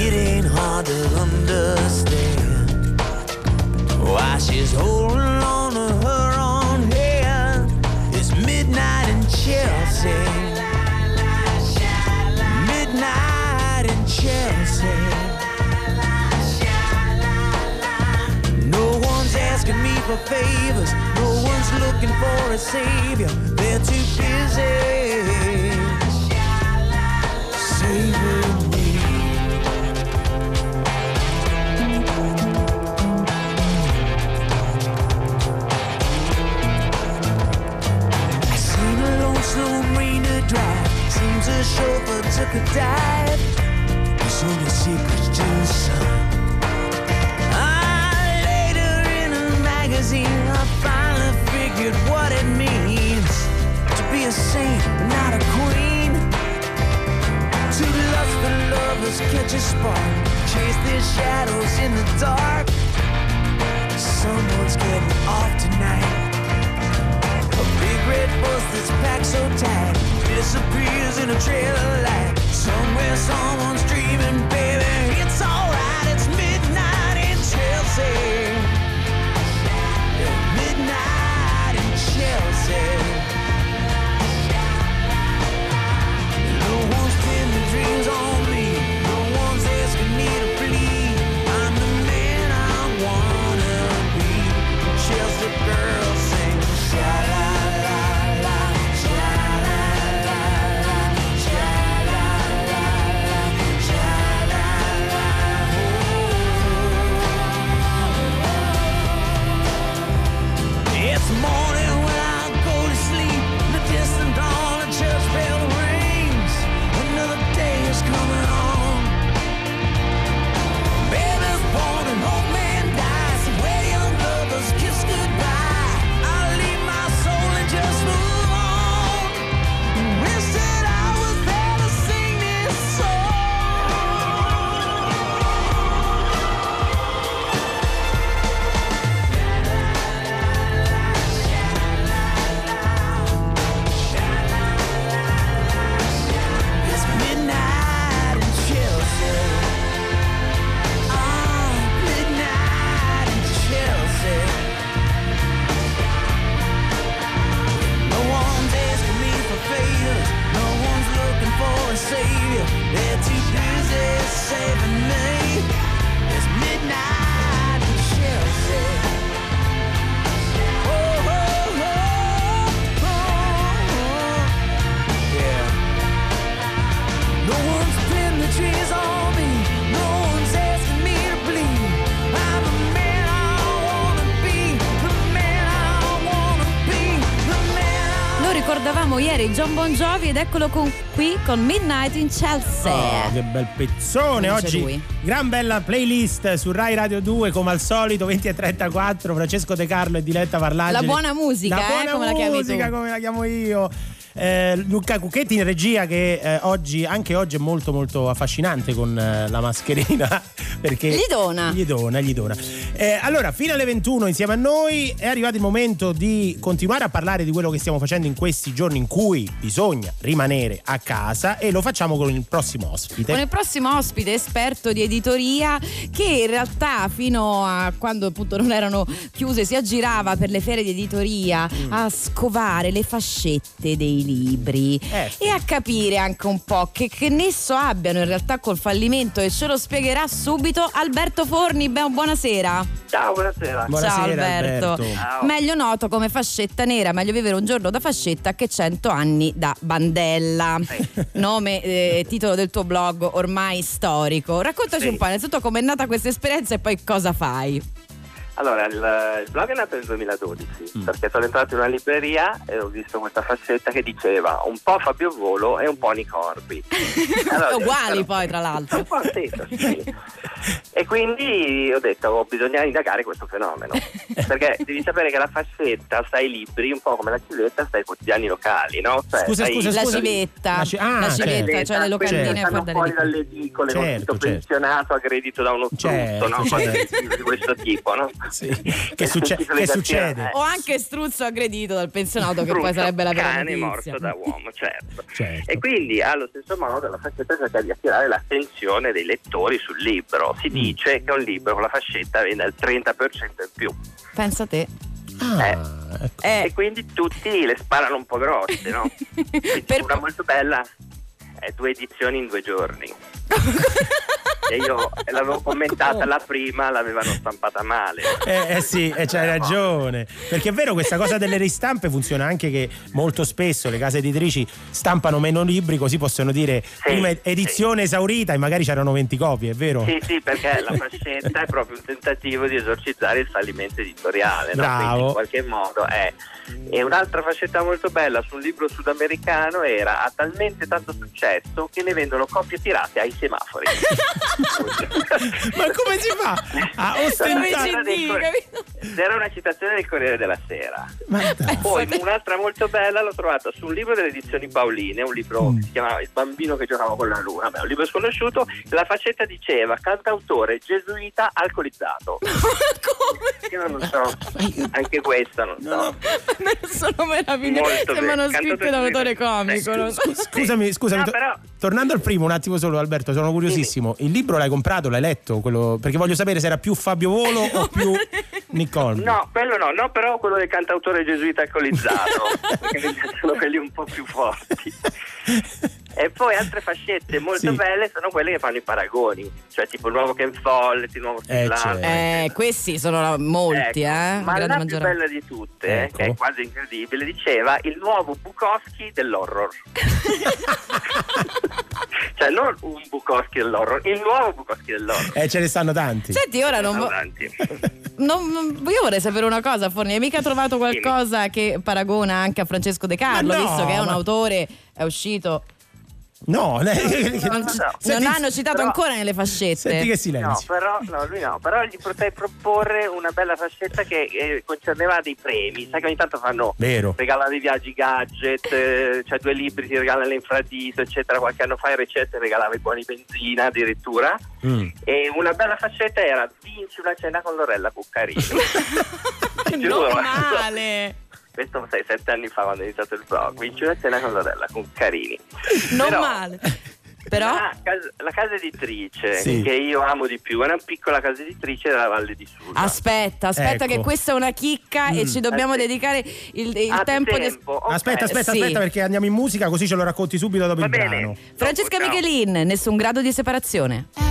It ain't hard to understand why she's holding on to her own hand. It's midnight in Chelsea. Midnight in Chelsea. No one's asking me for favors. No one's looking for a savior. They're too busy saving Yeah. John Bon Jovi ed eccolo con- qui con Midnight in Chelsea. Oh, che bel pezzone oggi. lui. Gran bella playlist su Rai Radio 2 come al solito 20 e 34 Francesco De Carlo e Diletta Parlangeli. La buona musica, La eh, buona come la chiami musica, tu. come la chiamo io. Eh, Luca Cucchetti in regia che eh, oggi, anche oggi è molto molto affascinante con eh, la mascherina perché Gli dona. gli dona, gli dona. Eh, allora fino alle 21 insieme a noi è arrivato il momento di continuare a parlare di quello che stiamo facendo in questi giorni in cui bisogna rimanere a casa e lo facciamo con il prossimo ospite Con il prossimo ospite esperto di editoria che in realtà fino a quando appunto non erano chiuse si aggirava per le ferie di editoria Mm. a scovare le fascette dei libri Eh, e a capire anche un po' che, che nesso abbiano in realtà col fallimento e ce lo spiegherà subito Alberto Forni. Beh, buonasera. Ciao, buonasera. Ciao Alberto. Meglio noto come fascetta nera, meglio vivere un giorno da fascetta che 100 anni da bandella. Nome e titolo del tuo blog ormai storico. Raccontaci Sì. un po' innanzitutto com'è nata questa esperienza e poi cosa fai. Allora, il, il blog è nato nel 2012 perché sono entrato in una libreria e ho visto questa fascetta che diceva un po' Fabio Volo e un po' Nicorbi. Allora, Uguali poi tra l'altro. Un po' stesso, sì. E quindi ho detto oh, bisogna indagare questo fenomeno perché devi sapere che la fascetta sta ai libri un po' come la civetta sta ai quotidiani locali, no? Cioè, Scusa, stai- scusa, La scusa. civetta, La ci- ah, la civetta, certo. cioè le locandine quelli che fuori fuori dalle edicole Certo, certo. pensionato aggredito da uno struzzo, Certo, no? certo. Di questo tipo, no? Che, succe- che succede? O anche struzzo aggredito dal pensionato che poi Struzzo, sarebbe la vera cane notizia. morto da uomo, certo. Certo. E quindi allo stesso modo la fascetta cerca di attirare l'attenzione dei lettori sul libro. Mm. Si dice che un libro con la fascetta vende al 30% in più. Pensa te. Ah, Eh. ecco. E quindi tutti le sparano un po' grosse, no? Quindi una molto bella è due edizioni in due giorni. E io l'avevo commentata la prima, l'avevano stampata male. Eh, eh sì, eh, c'hai ragione. Perché è vero, questa cosa delle ristampe funziona anche che molto spesso le case editrici stampano meno libri, così possono dire prima edizione esaurita e magari c'erano 20 copie, è vero? Sì, sì, perché la fascetta è proprio un tentativo di esorcizzare il fallimento editoriale, no? Bravo. Quindi in qualche modo è. E un'altra fascetta molto bella su un libro sudamericano era ha talmente tanto successo che ne vendono copie tirate ai semafori. Ma come si fa a ostentare? Era del Era una citazione del Corriere della Sera. Poi un'altra molto bella l'ho trovata su un libro delle edizioni Paoline, un libro Mm. che si chiamava Il bambino che giocava con la luna, Beh, un libro sconosciuto, la faccetta diceva cantautore gesuita alcolizzato. Io non so, anche questa non so. Sono meravigliosi. Molto Sembrano scritte da un autore comico. non so. Scusami, scusami, No, to- però- tornando al primo un attimo solo Alberto, sono curiosissimo. Il libro l'hai comprato, l'hai letto? Quello- Perché voglio sapere se era più Fabio Volo o più Nick Holmes. No, quello no, no, però quello del cantautore gesuita alcolizzato, perché mi piacciono quelli un po' più forti. E poi altre fascette molto Sì. belle sono quelle che fanno i paragoni, cioè tipo il nuovo Ken Follett, il nuovo Steve Larsen. Eh, questi sono molti, Ecco, eh. Ma la più maggioranza. bella di tutte, Ecco. che è quasi incredibile, diceva il nuovo Bukowski dell'horror. cioè non un Bukowski dell'horror, il nuovo Bukowski dell'horror. Eh, ce ne stanno tanti. Senti, ora non, vo- Tanti. non- non- io vorrei sapere una cosa, Forni. Hai mica trovato qualcosa che paragona anche a Francesco De Carlo, no, visto che è un ma- autore, è uscito. No, lei- Non, ci- Senti- non hanno citato però- ancora nelle fascette. Senti che No, silenzio. però, no, lui no, però gli potrei proporre una bella fascetta che eh, concerneva dei premi. Sai che ogni tanto fanno Vero. regalano dei viaggi gadget, eh, cioè due libri ti regalano l'infradito, eccetera. Qualche anno fa in ricette regalava i buoni benzina addirittura. Mm. E una bella fascetta era vinci una cena con Lorella Cuccarini. Non giuro. male. Questo 6-7 anni fa quando ho iniziato il blog. Vinci una cena con Lorella Cuccarini. Non Però- male. Però Ah, cas- la casa editrice Sì. che io amo di più è una piccola casa editrice della Valle di Susa. aspetta, aspetta Ecco. che questa è una chicca e Mm. ci dobbiamo Eh sì. dedicare il, il tempo di... tempo. ok. Aspetta, aspetta, sì. aspetta, perché andiamo in musica così ce lo racconti subito dopo Va il bene. brano. Francesca. Michelin, nessun grado di separazione. La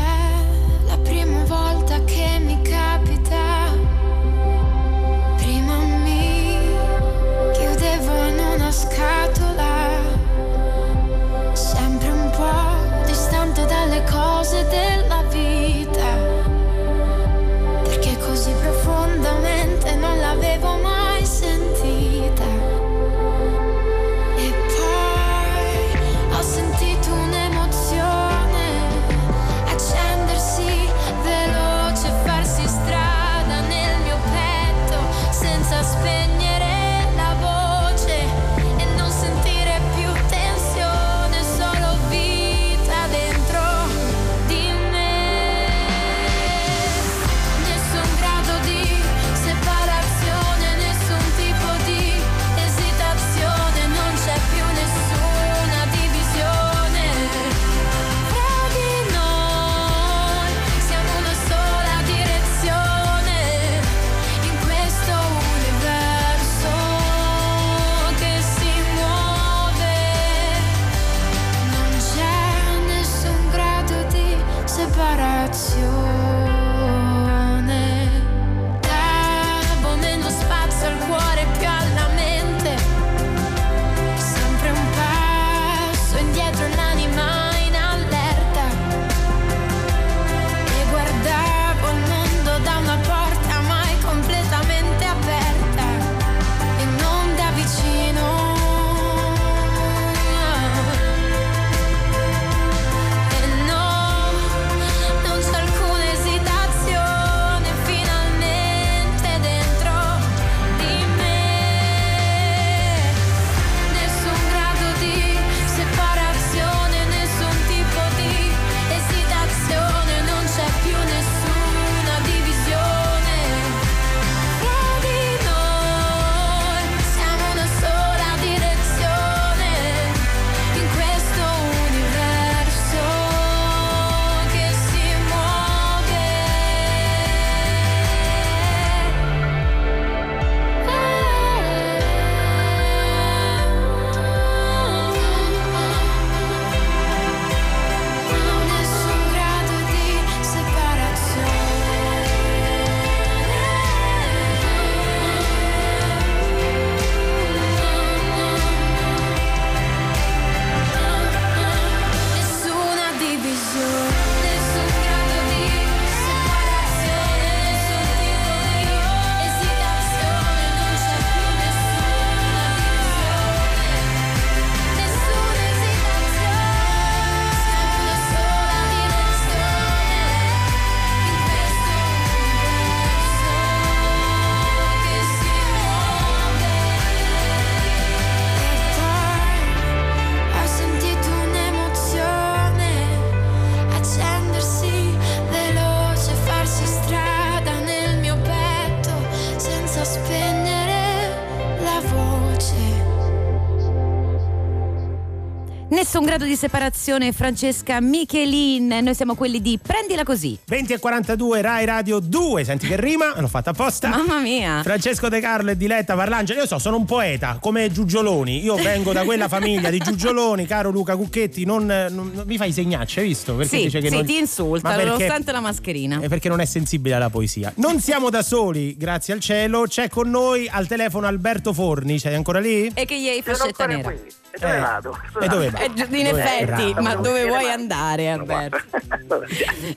separazione, Francesca Michelin. Noi siamo quelli di Prendila così. 20 e 42 Rai Radio 2, senti che rima, l'ho fatta apposta. Mamma mia. Francesco De Carlo e Diletta Parlangeli, io so, sono un poeta, come Giugioloni. Io vengo da quella famiglia di Giugioloni, caro Luca Cucchetti, non, non- non mi fai segnacce, hai visto? Perché sì, dice che sì, non... ti insulta, Ma perché- nonostante la mascherina. È perché non è sensibile alla poesia. Non siamo da soli, grazie al cielo. C'è con noi al telefono Alberto Forni, sei ancora lì? E che gli hai fascetta nera. E dove Eh, vado? e dove va? Eh, in Dove- effetti, ma dove vuoi andare Alberto?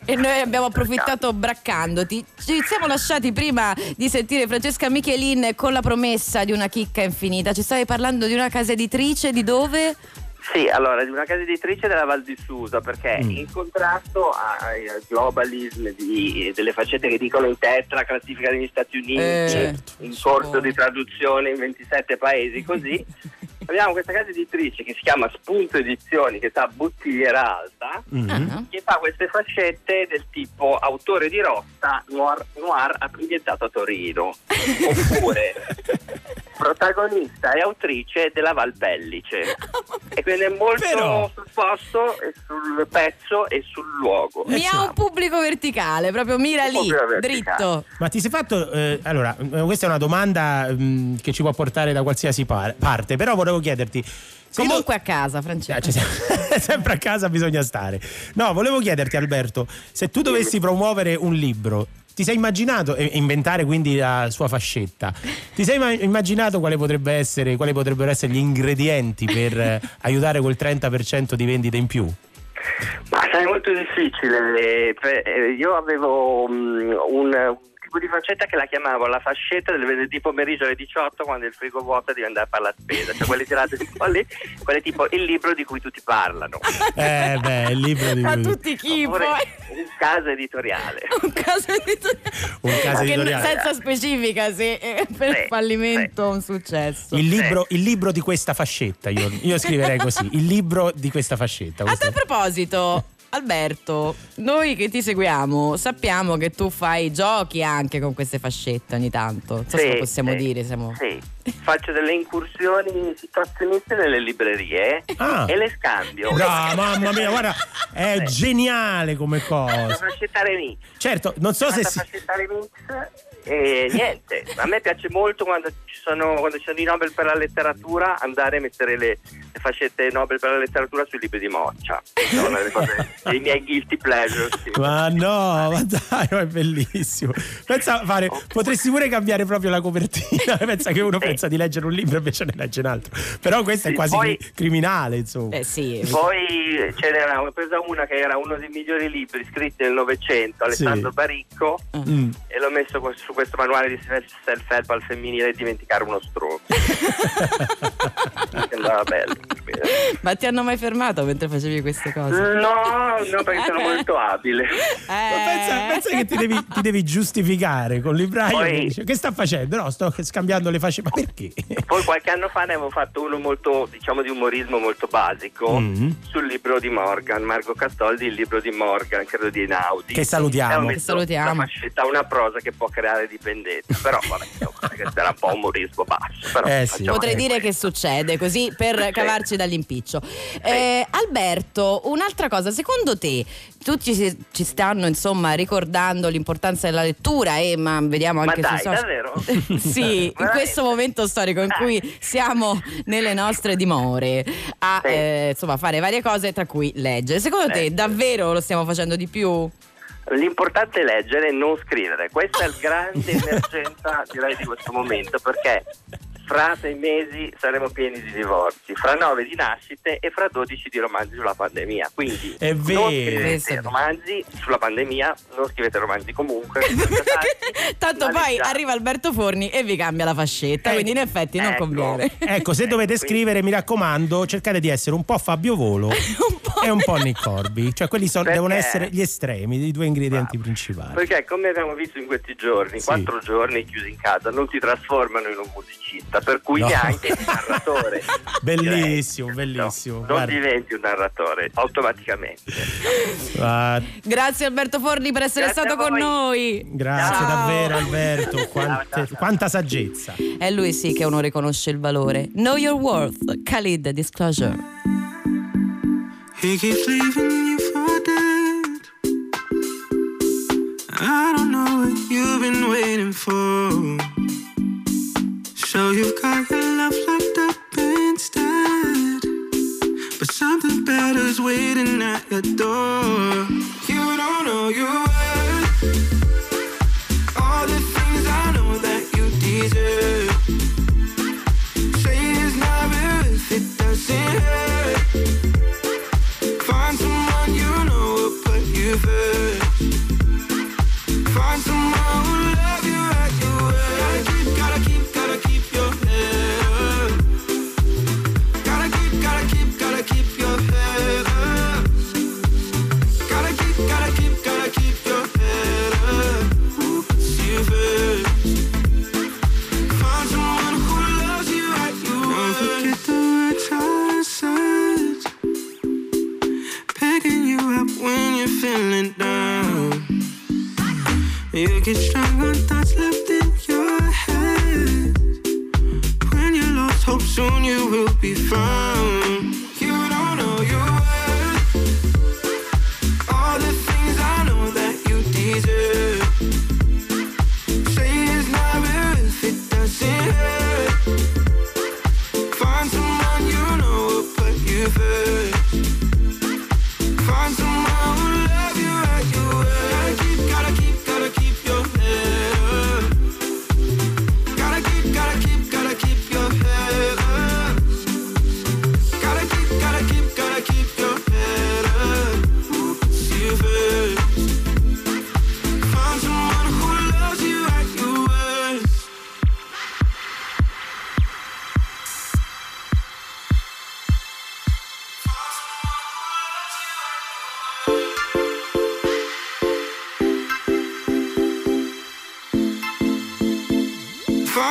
E noi abbiamo approfittato braccandoti. Ci siamo lasciati prima di sentire Francesca Michelin con la promessa di una chicca infinita. Ci stavi parlando di una casa editrice, di dove? Sì, allora, di una casa editrice della Val di Susa, perché Mm. in contrasto ai al globalism di- delle faccette che dicono in tetra, classifica degli Stati Uniti, Eh, certo. in corso di traduzione in 27 paesi, così, abbiamo questa casa editrice che si chiama Spunto Edizioni, che sta a Bottigliera Alta, Mhm. che fa queste fascette del tipo autore di rotta, noir, noir ambientato a Torino, oppure protagonista e autrice della Valpellice. E quindi è molto Però- sul posto, e sul pezzo e sul luogo. Mi ha un pubblico verticale, proprio mira lì, dritto. Ma ti sei fatto. eh, allora, eh, questa è una domanda mm, che ci può portare da qualsiasi par- parte, però volevo chiederti. Comunque a casa, Francesco. Eh, siamo- sempre a casa bisogna stare. No, volevo chiederti, Alberto, se tu dovessi promuovere un libro. Ti sei immaginato, e inventare quindi la sua fascetta, ti sei ma- immaginato quale potrebbe essere, quali potrebbero essere gli ingredienti per eh, aiutare quel 30% di vendita in più? Ma sai, è molto difficile. eh, eh, Io avevo mm, un tipo di fascetta che la chiamavo la fascetta del venerdì pomeriggio alle 18 quando il frigo vuoto devi andare a fare la spesa. Cioè quelle tirate di lì, quelle tipo il libro di cui tutti parlano. Eh, beh, il libro di A cui. tutti chi Oppure poi? un caso editoriale. Un caso editoriale. Un caso Che editoriale. senza specifica se eh, per Sì, fallimento o un successo. Il libro, il libro di questa fascetta, io, io scriverei così, il libro di questa fascetta. A questo- tal proposito, Alberto, noi che ti seguiamo sappiamo che tu fai giochi anche con queste fascette ogni tanto. Non so se Sì, lo possiamo sì, dire. Siamo... Sì, faccio delle incursioni situazioniste nelle librerie Ah. e le scambio. Brava, mamma mia, guarda, è geniale come La cosa. fascetta remix. Certo, non so se si... fascetta remix e niente, a me piace molto quando ci sono, quando ci sono i Nobel per la letteratura andare a mettere le, le fascette Nobel per la letteratura sui libri di Moccia. Sono una delle cose, dei miei guilty pleasures. sì. Ma no, ma dai, ma è bellissimo. Pensa a fare, potresti pure cambiare proprio la copertina. Pensa che uno pensa di leggere un libro e invece ne legge un altro. Però questo è Sì, quasi poi- cri- criminale, insomma. Eh sì. Poi ce n'era, ho presa una che era uno dei migliori libri scritti nel Novecento, Alessandro Sì. Baricco, Mm. e l'ho messo su questo manuale di self-help al femminile dimenticare uno stronzo. Sembrava bello. Ma ti hanno mai fermato mentre facevi queste cose? No, no, perché sono molto abile. Ma pensa, pensa che ti devi, ti devi giustificare con il libraio Poi- che dice che sta facendo? No, sto scambiando le fasce. Ma perché? Poi qualche anno fa ne avevo fatto uno molto, diciamo, di umorismo molto basico Mm. sul libro di Morgan, Marco Castoldi, il libro di Morgan, credo di Einaudi. Che salutiamo. Che salutiamo. Una fascetta, una prosa che può creare dipendenza, però vabbè, insomma, questo era un po' umorismo basso. Però, Eh, sì. Potrei dire che succede così per cavarci dall'impiccio. Eh, Alberto, un'altra cosa, secondo te tutti ci, ci stanno insomma ricordando l'importanza della lettura e ma vediamo Ma anche dai, sui social. davvero? sì, in questo momento storico in cui siamo nelle nostre dimore a Sì. eh, insomma fare varie cose tra cui leggere. Secondo te Leggere. davvero lo stiamo facendo di più? L'importante è leggere e non scrivere. Questa è la grande emergenza direi di questo momento perché fra sei mesi saremo pieni di divorzi, fra nove di nascite e fra dodici di romanzi sulla pandemia. Quindi È non vero. scrivete romanzi sulla pandemia, non scrivete romanzi comunque. Tanto poi arriva Alberto Forni e vi cambia la fascetta, quindi in effetti non ecco. conviene. Ecco, se dovete scrivere, mi raccomando, cercate di essere un po' Fabio Volo e un po' Nick Corby. Cioè, quelli sono- devono essere gli estremi, i due ingredienti principali. Perché come abbiamo visto in questi giorni, Sì. quattro giorni chiusi in casa, non ti trasformano in un musicista, per cui No. neanche il narratore. Bellissimo, bellissimo. Non Guarda, diventi un narratore automaticamente. ah, Grazie Alberto Forni per essere Grazie stato con noi. grazie Ciao. davvero, Alberto. Quante- quanta saggezza. È lui sì che uno riconosce il valore. Know your worth, Khalid Disclosure. He keeps leaving you for dead. I don't know what you've been waiting for. Waiting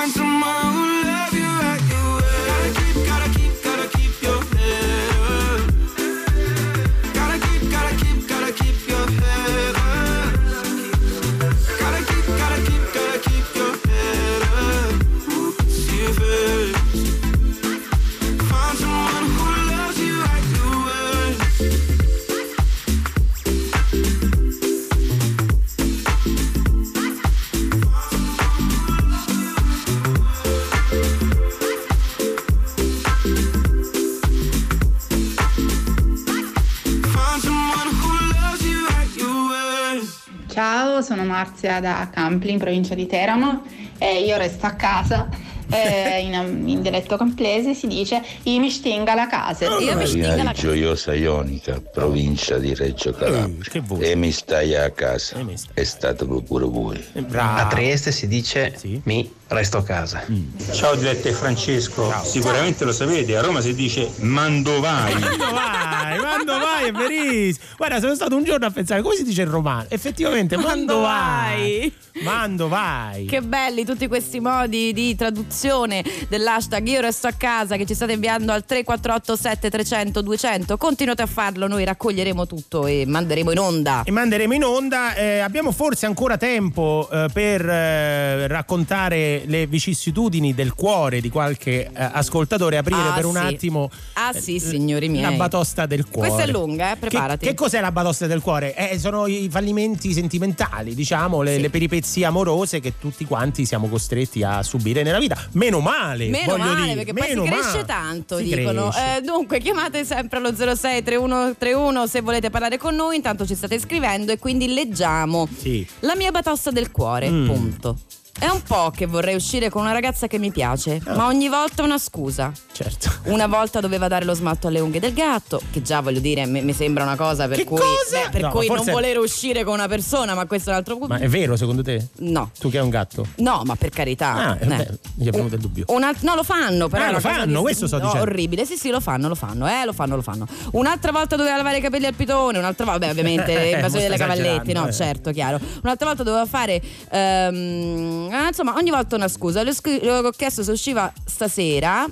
Find someone Marzia da Campli in provincia di Teramo e io resto a casa. eh, in, in dialetto camplese si dice io mi stinga la casa. Io mi stinga la casa. Gioiosa Ionica, provincia di Reggio Calabria. e mi stai a casa. È stato pure voi. A Trieste si dice mi resto a casa. Ciao Diletta e Francesco, sicuramente lo sapete, a Roma si dice mandovai. Quando vai, quando vai, è verissimo. Guarda, sono stato un giorno a pensare come si dice in romano. Effettivamente, Quando mando vai. vai. Mando vai. Che belli tutti questi modi di traduzione dell'hashtag Io resto a casa che ci state inviando al 348 7300 200. Continuate a farlo, noi raccoglieremo tutto e manderemo in onda. E manderemo in onda. Eh, abbiamo forse ancora tempo eh, per eh, raccontare le vicissitudini del cuore di qualche eh, ascoltatore. Aprire Ah, per un sì. attimo Ah sì, signori miei. la batosta del cuore. Questa è lunga, eh, preparati. Che, che cos'è la batosta del cuore? Eh, sono i fallimenti sentimentali, diciamo, le, Sì. le peripezie amorose che tutti quanti siamo costretti a subire nella vita. Meno male, Meno male, dire. perché poi meno si cresce male. tanto, Si dicono. cresce. Eh, dunque, chiamate sempre allo 06 3131 se volete parlare con noi. Intanto ci state scrivendo e quindi leggiamo. Sì. La mia batosta del cuore, Mm. punto. È un po' che vorrei uscire con una ragazza che mi piace, ma ogni volta una scusa. Ah. Certo. Una volta doveva dare lo smalto alle unghie del gatto, che già voglio dire, mi mi sembra una cosa per Che cui, cosa? beh, per No, cui non voler uscire con una persona, ma questo è un altro punto. Ma è vero secondo te? No. Tu che hai un gatto? No, ma per carità. Ah, eh, Eh. beh, gli venuto il dubbio. Alt- no, lo fanno, però. Ah, è lo fanno, questo sto no, dicendo. Orribile, sì, sì, lo fanno, lo fanno, eh, lo fanno, lo fanno. Un'altra volta doveva lavare i capelli al pitone, un'altra volta, beh, ovviamente, le Eh, delle cavalletti, no, eh. certo, chiaro. Un'altra volta doveva fare, ah, insomma, ogni volta una scusa. Le, scu- le ho chiesto se usciva stasera.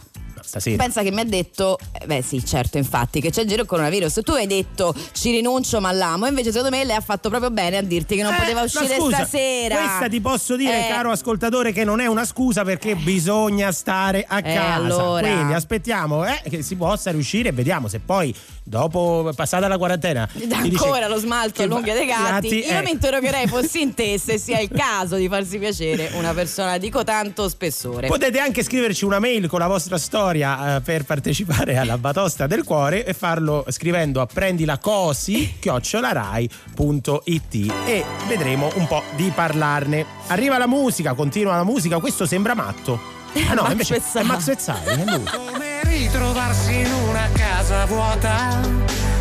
Stasera. Pensa che mi ha detto, eh, beh sì certo infatti, che c'è il giro il coronavirus. Tu hai detto ci rinuncio ma l'amo, invece secondo me lei ha fatto proprio bene a dirti che non Eh, poteva uscire scusa, stasera. Questa ti posso dire, Eh. caro ascoltatore, che non è una scusa perché bisogna stare a Eh, casa. allora. Quindi aspettiamo eh, che si possa riuscire e vediamo se poi, dopo passata la quarantena, ti dice Ancora lo smalto che all'unghia dei gatti. gatti, Io eh. mi interrogherei fossi in te se sia il caso di farsi piacere una persona di tanto spessore. Potete anche scriverci una mail con la vostra storia eh, per partecipare alla batosta del cuore e farlo scrivendo a prendilacosi chiocciolarai.it e vedremo un po' di parlarne. Arriva la musica, continua la musica, questo sembra matto. Ah no, Max invece Pezzali. è Max Pezzali, è lui. Come ritrovarsi in una casa vuota,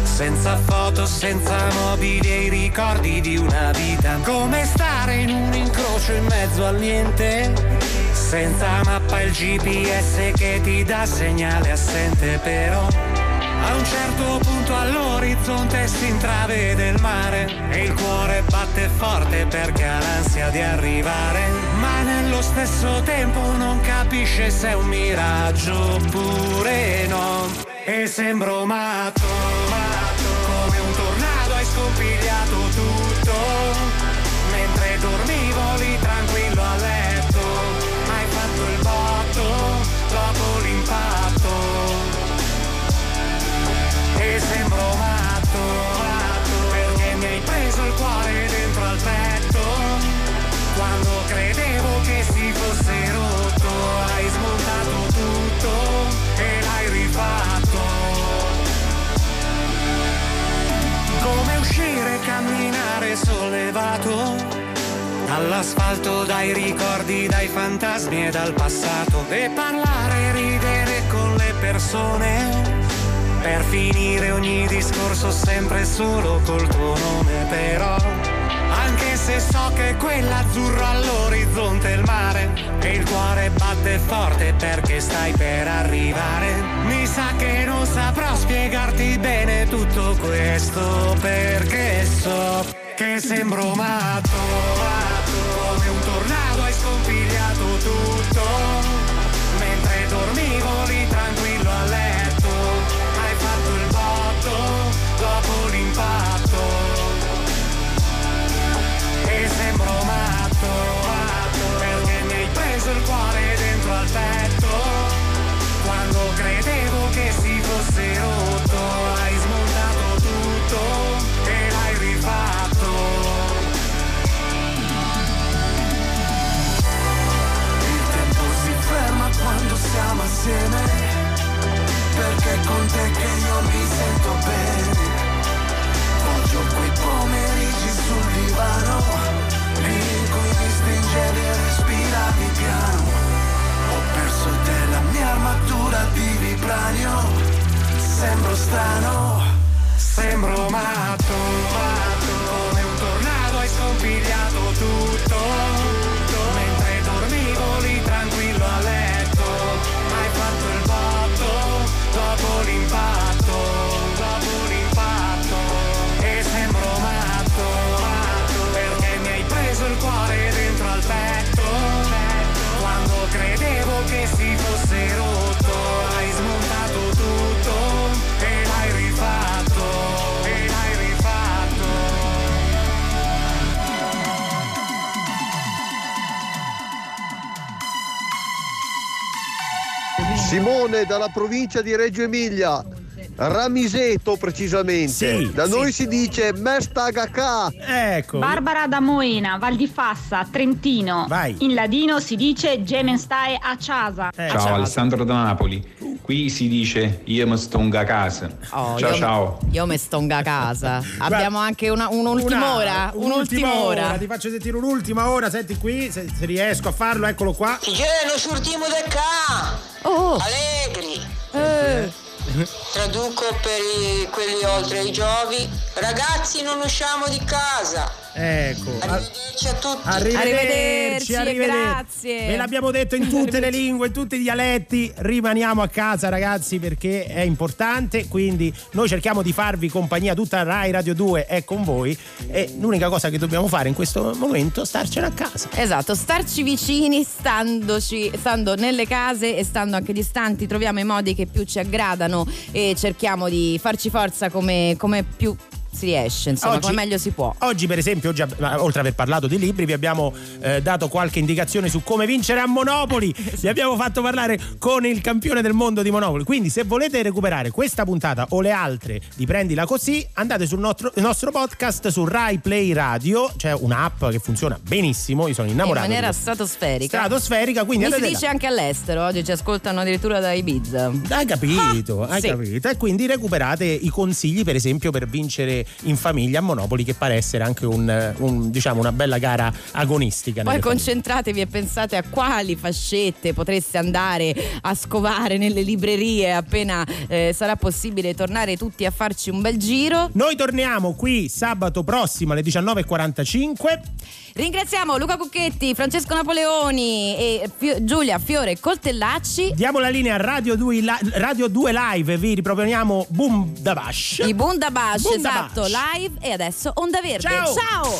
senza foto, senza mobili e i ricordi di una vita. Come stare in un incrocio in mezzo al niente, senza mappa il GPS che ti dà segnale assente però. A un certo punto all'orizzonte si intravede il mare e il cuore batte forte perché ha l'ansia di arrivare, ma nello stesso tempo non capisce se è un miraggio oppure no. E sembro matto, matto, come un tornado hai scompigliato tutto, mentre dormivo lì sembro matto, matto perché mi hai preso il cuore dentro al petto. Quando credevo che si fosse rotto hai smontato tutto e l'hai rifatto. Come uscire e camminare sollevato dall'asfalto, dai ricordi, dai fantasmi e dal passato. E parlare e ridere con le persone per finire ogni discorso sempre solo col tuo nome però anche se so che quell'azzurro all'orizzonte è il mare e il cuore batte forte perché stai per arrivare mi sa che non saprò spiegarti bene tutto questo perché so che sembro matto, come un tornado hai scompigliato tutto preso il cuore dentro al petto. Quando credevo che si fosse rotto hai smontato tutto e l'hai rifatto. Il tempo si ferma quando siamo assieme perché con te che io mi sento bene. Voglio quei pomeriggi sul divano Lì in cui mi stringevi la mia armatura di vibranio Sembro strano Sembro matto, matto. Come un tornado hai scompigliato tutto Simone dalla provincia di Reggio Emilia, Ramiseto precisamente. Sì, da sì. noi si dice Mestagacà. Ecco. Barbara da Moena, Val di Fassa, Trentino. Vai. In ladino si dice Gemen stai a casa. Ciao Alessandro da Napoli. Qui si dice io mi stongo a casa. Oh, ciao io, ciao. Io me stonga a casa. Abbiamo anche una, un'ultima ora. Un'ultima ora. Ti faccio sentire un'ultima ora, senti qui, se, se riesco a farlo, eccolo qua. Che non sortiamo da qua! Oh. Allegri! Eh. Traduco per i- quelli oltre i giovi. Ragazzi non usciamo di casa. Ecco. Arrivederci a tutti. Arrivederci, arrivederci. grazie. Ve l'abbiamo detto in tutte le lingue, in tutti i dialetti. Rimaniamo a casa, ragazzi, perché è importante. Quindi noi cerchiamo di farvi compagnia. Tutta Rai Radio 2 è con voi. E l'unica cosa che dobbiamo fare in questo momento è starcene a casa. Esatto, starci vicini, standoci, stando nelle case e stando anche distanti, troviamo i modi che più ci aggradano e cerchiamo di farci forza come, come più si riesce, insomma, Oggi- come meglio si può. Oggi, per esempio, oggi, oltre ad aver parlato di libri, vi abbiamo eh, dato qualche indicazione su come vincere a Monopoli. Vi abbiamo fatto parlare con il campione del mondo di Monopoli. Quindi, se volete recuperare questa puntata o le altre di Prendila Così, andate sul nostro, nostro podcast su Rai Play Radio. C'è un'app che funziona benissimo. Io sono In innamorato. maniera di questo. stratosferica. Stratosferica, quindi Mi si dice là. anche all'estero, oggi ci ascoltano addirittura da Ibiza. Hai capito, Ah, hai sì. capito. E quindi recuperate i consigli, per esempio, per vincere in famiglia a Monopoli, che pare essere anche un, un, diciamo, una bella gara agonistica. Poi nelle famiglie. concentratevi e pensate a quali fascette potreste andare a scovare nelle librerie appena eh, sarà possibile tornare tutti a farci un bel giro. Noi torniamo qui sabato prossimo alle 19.45. Ringraziamo Luca Cucchetti, Francesco Napoleoni e Fio- Giulia Fiore Coltellacci. Diamo la linea a Radio 2, Li- Radio 2 Live, vi riproponiamo Boom da Bash. I Bundabash, Bundabash. esatto, live e adesso Onda Verde. Ciao. Ciao.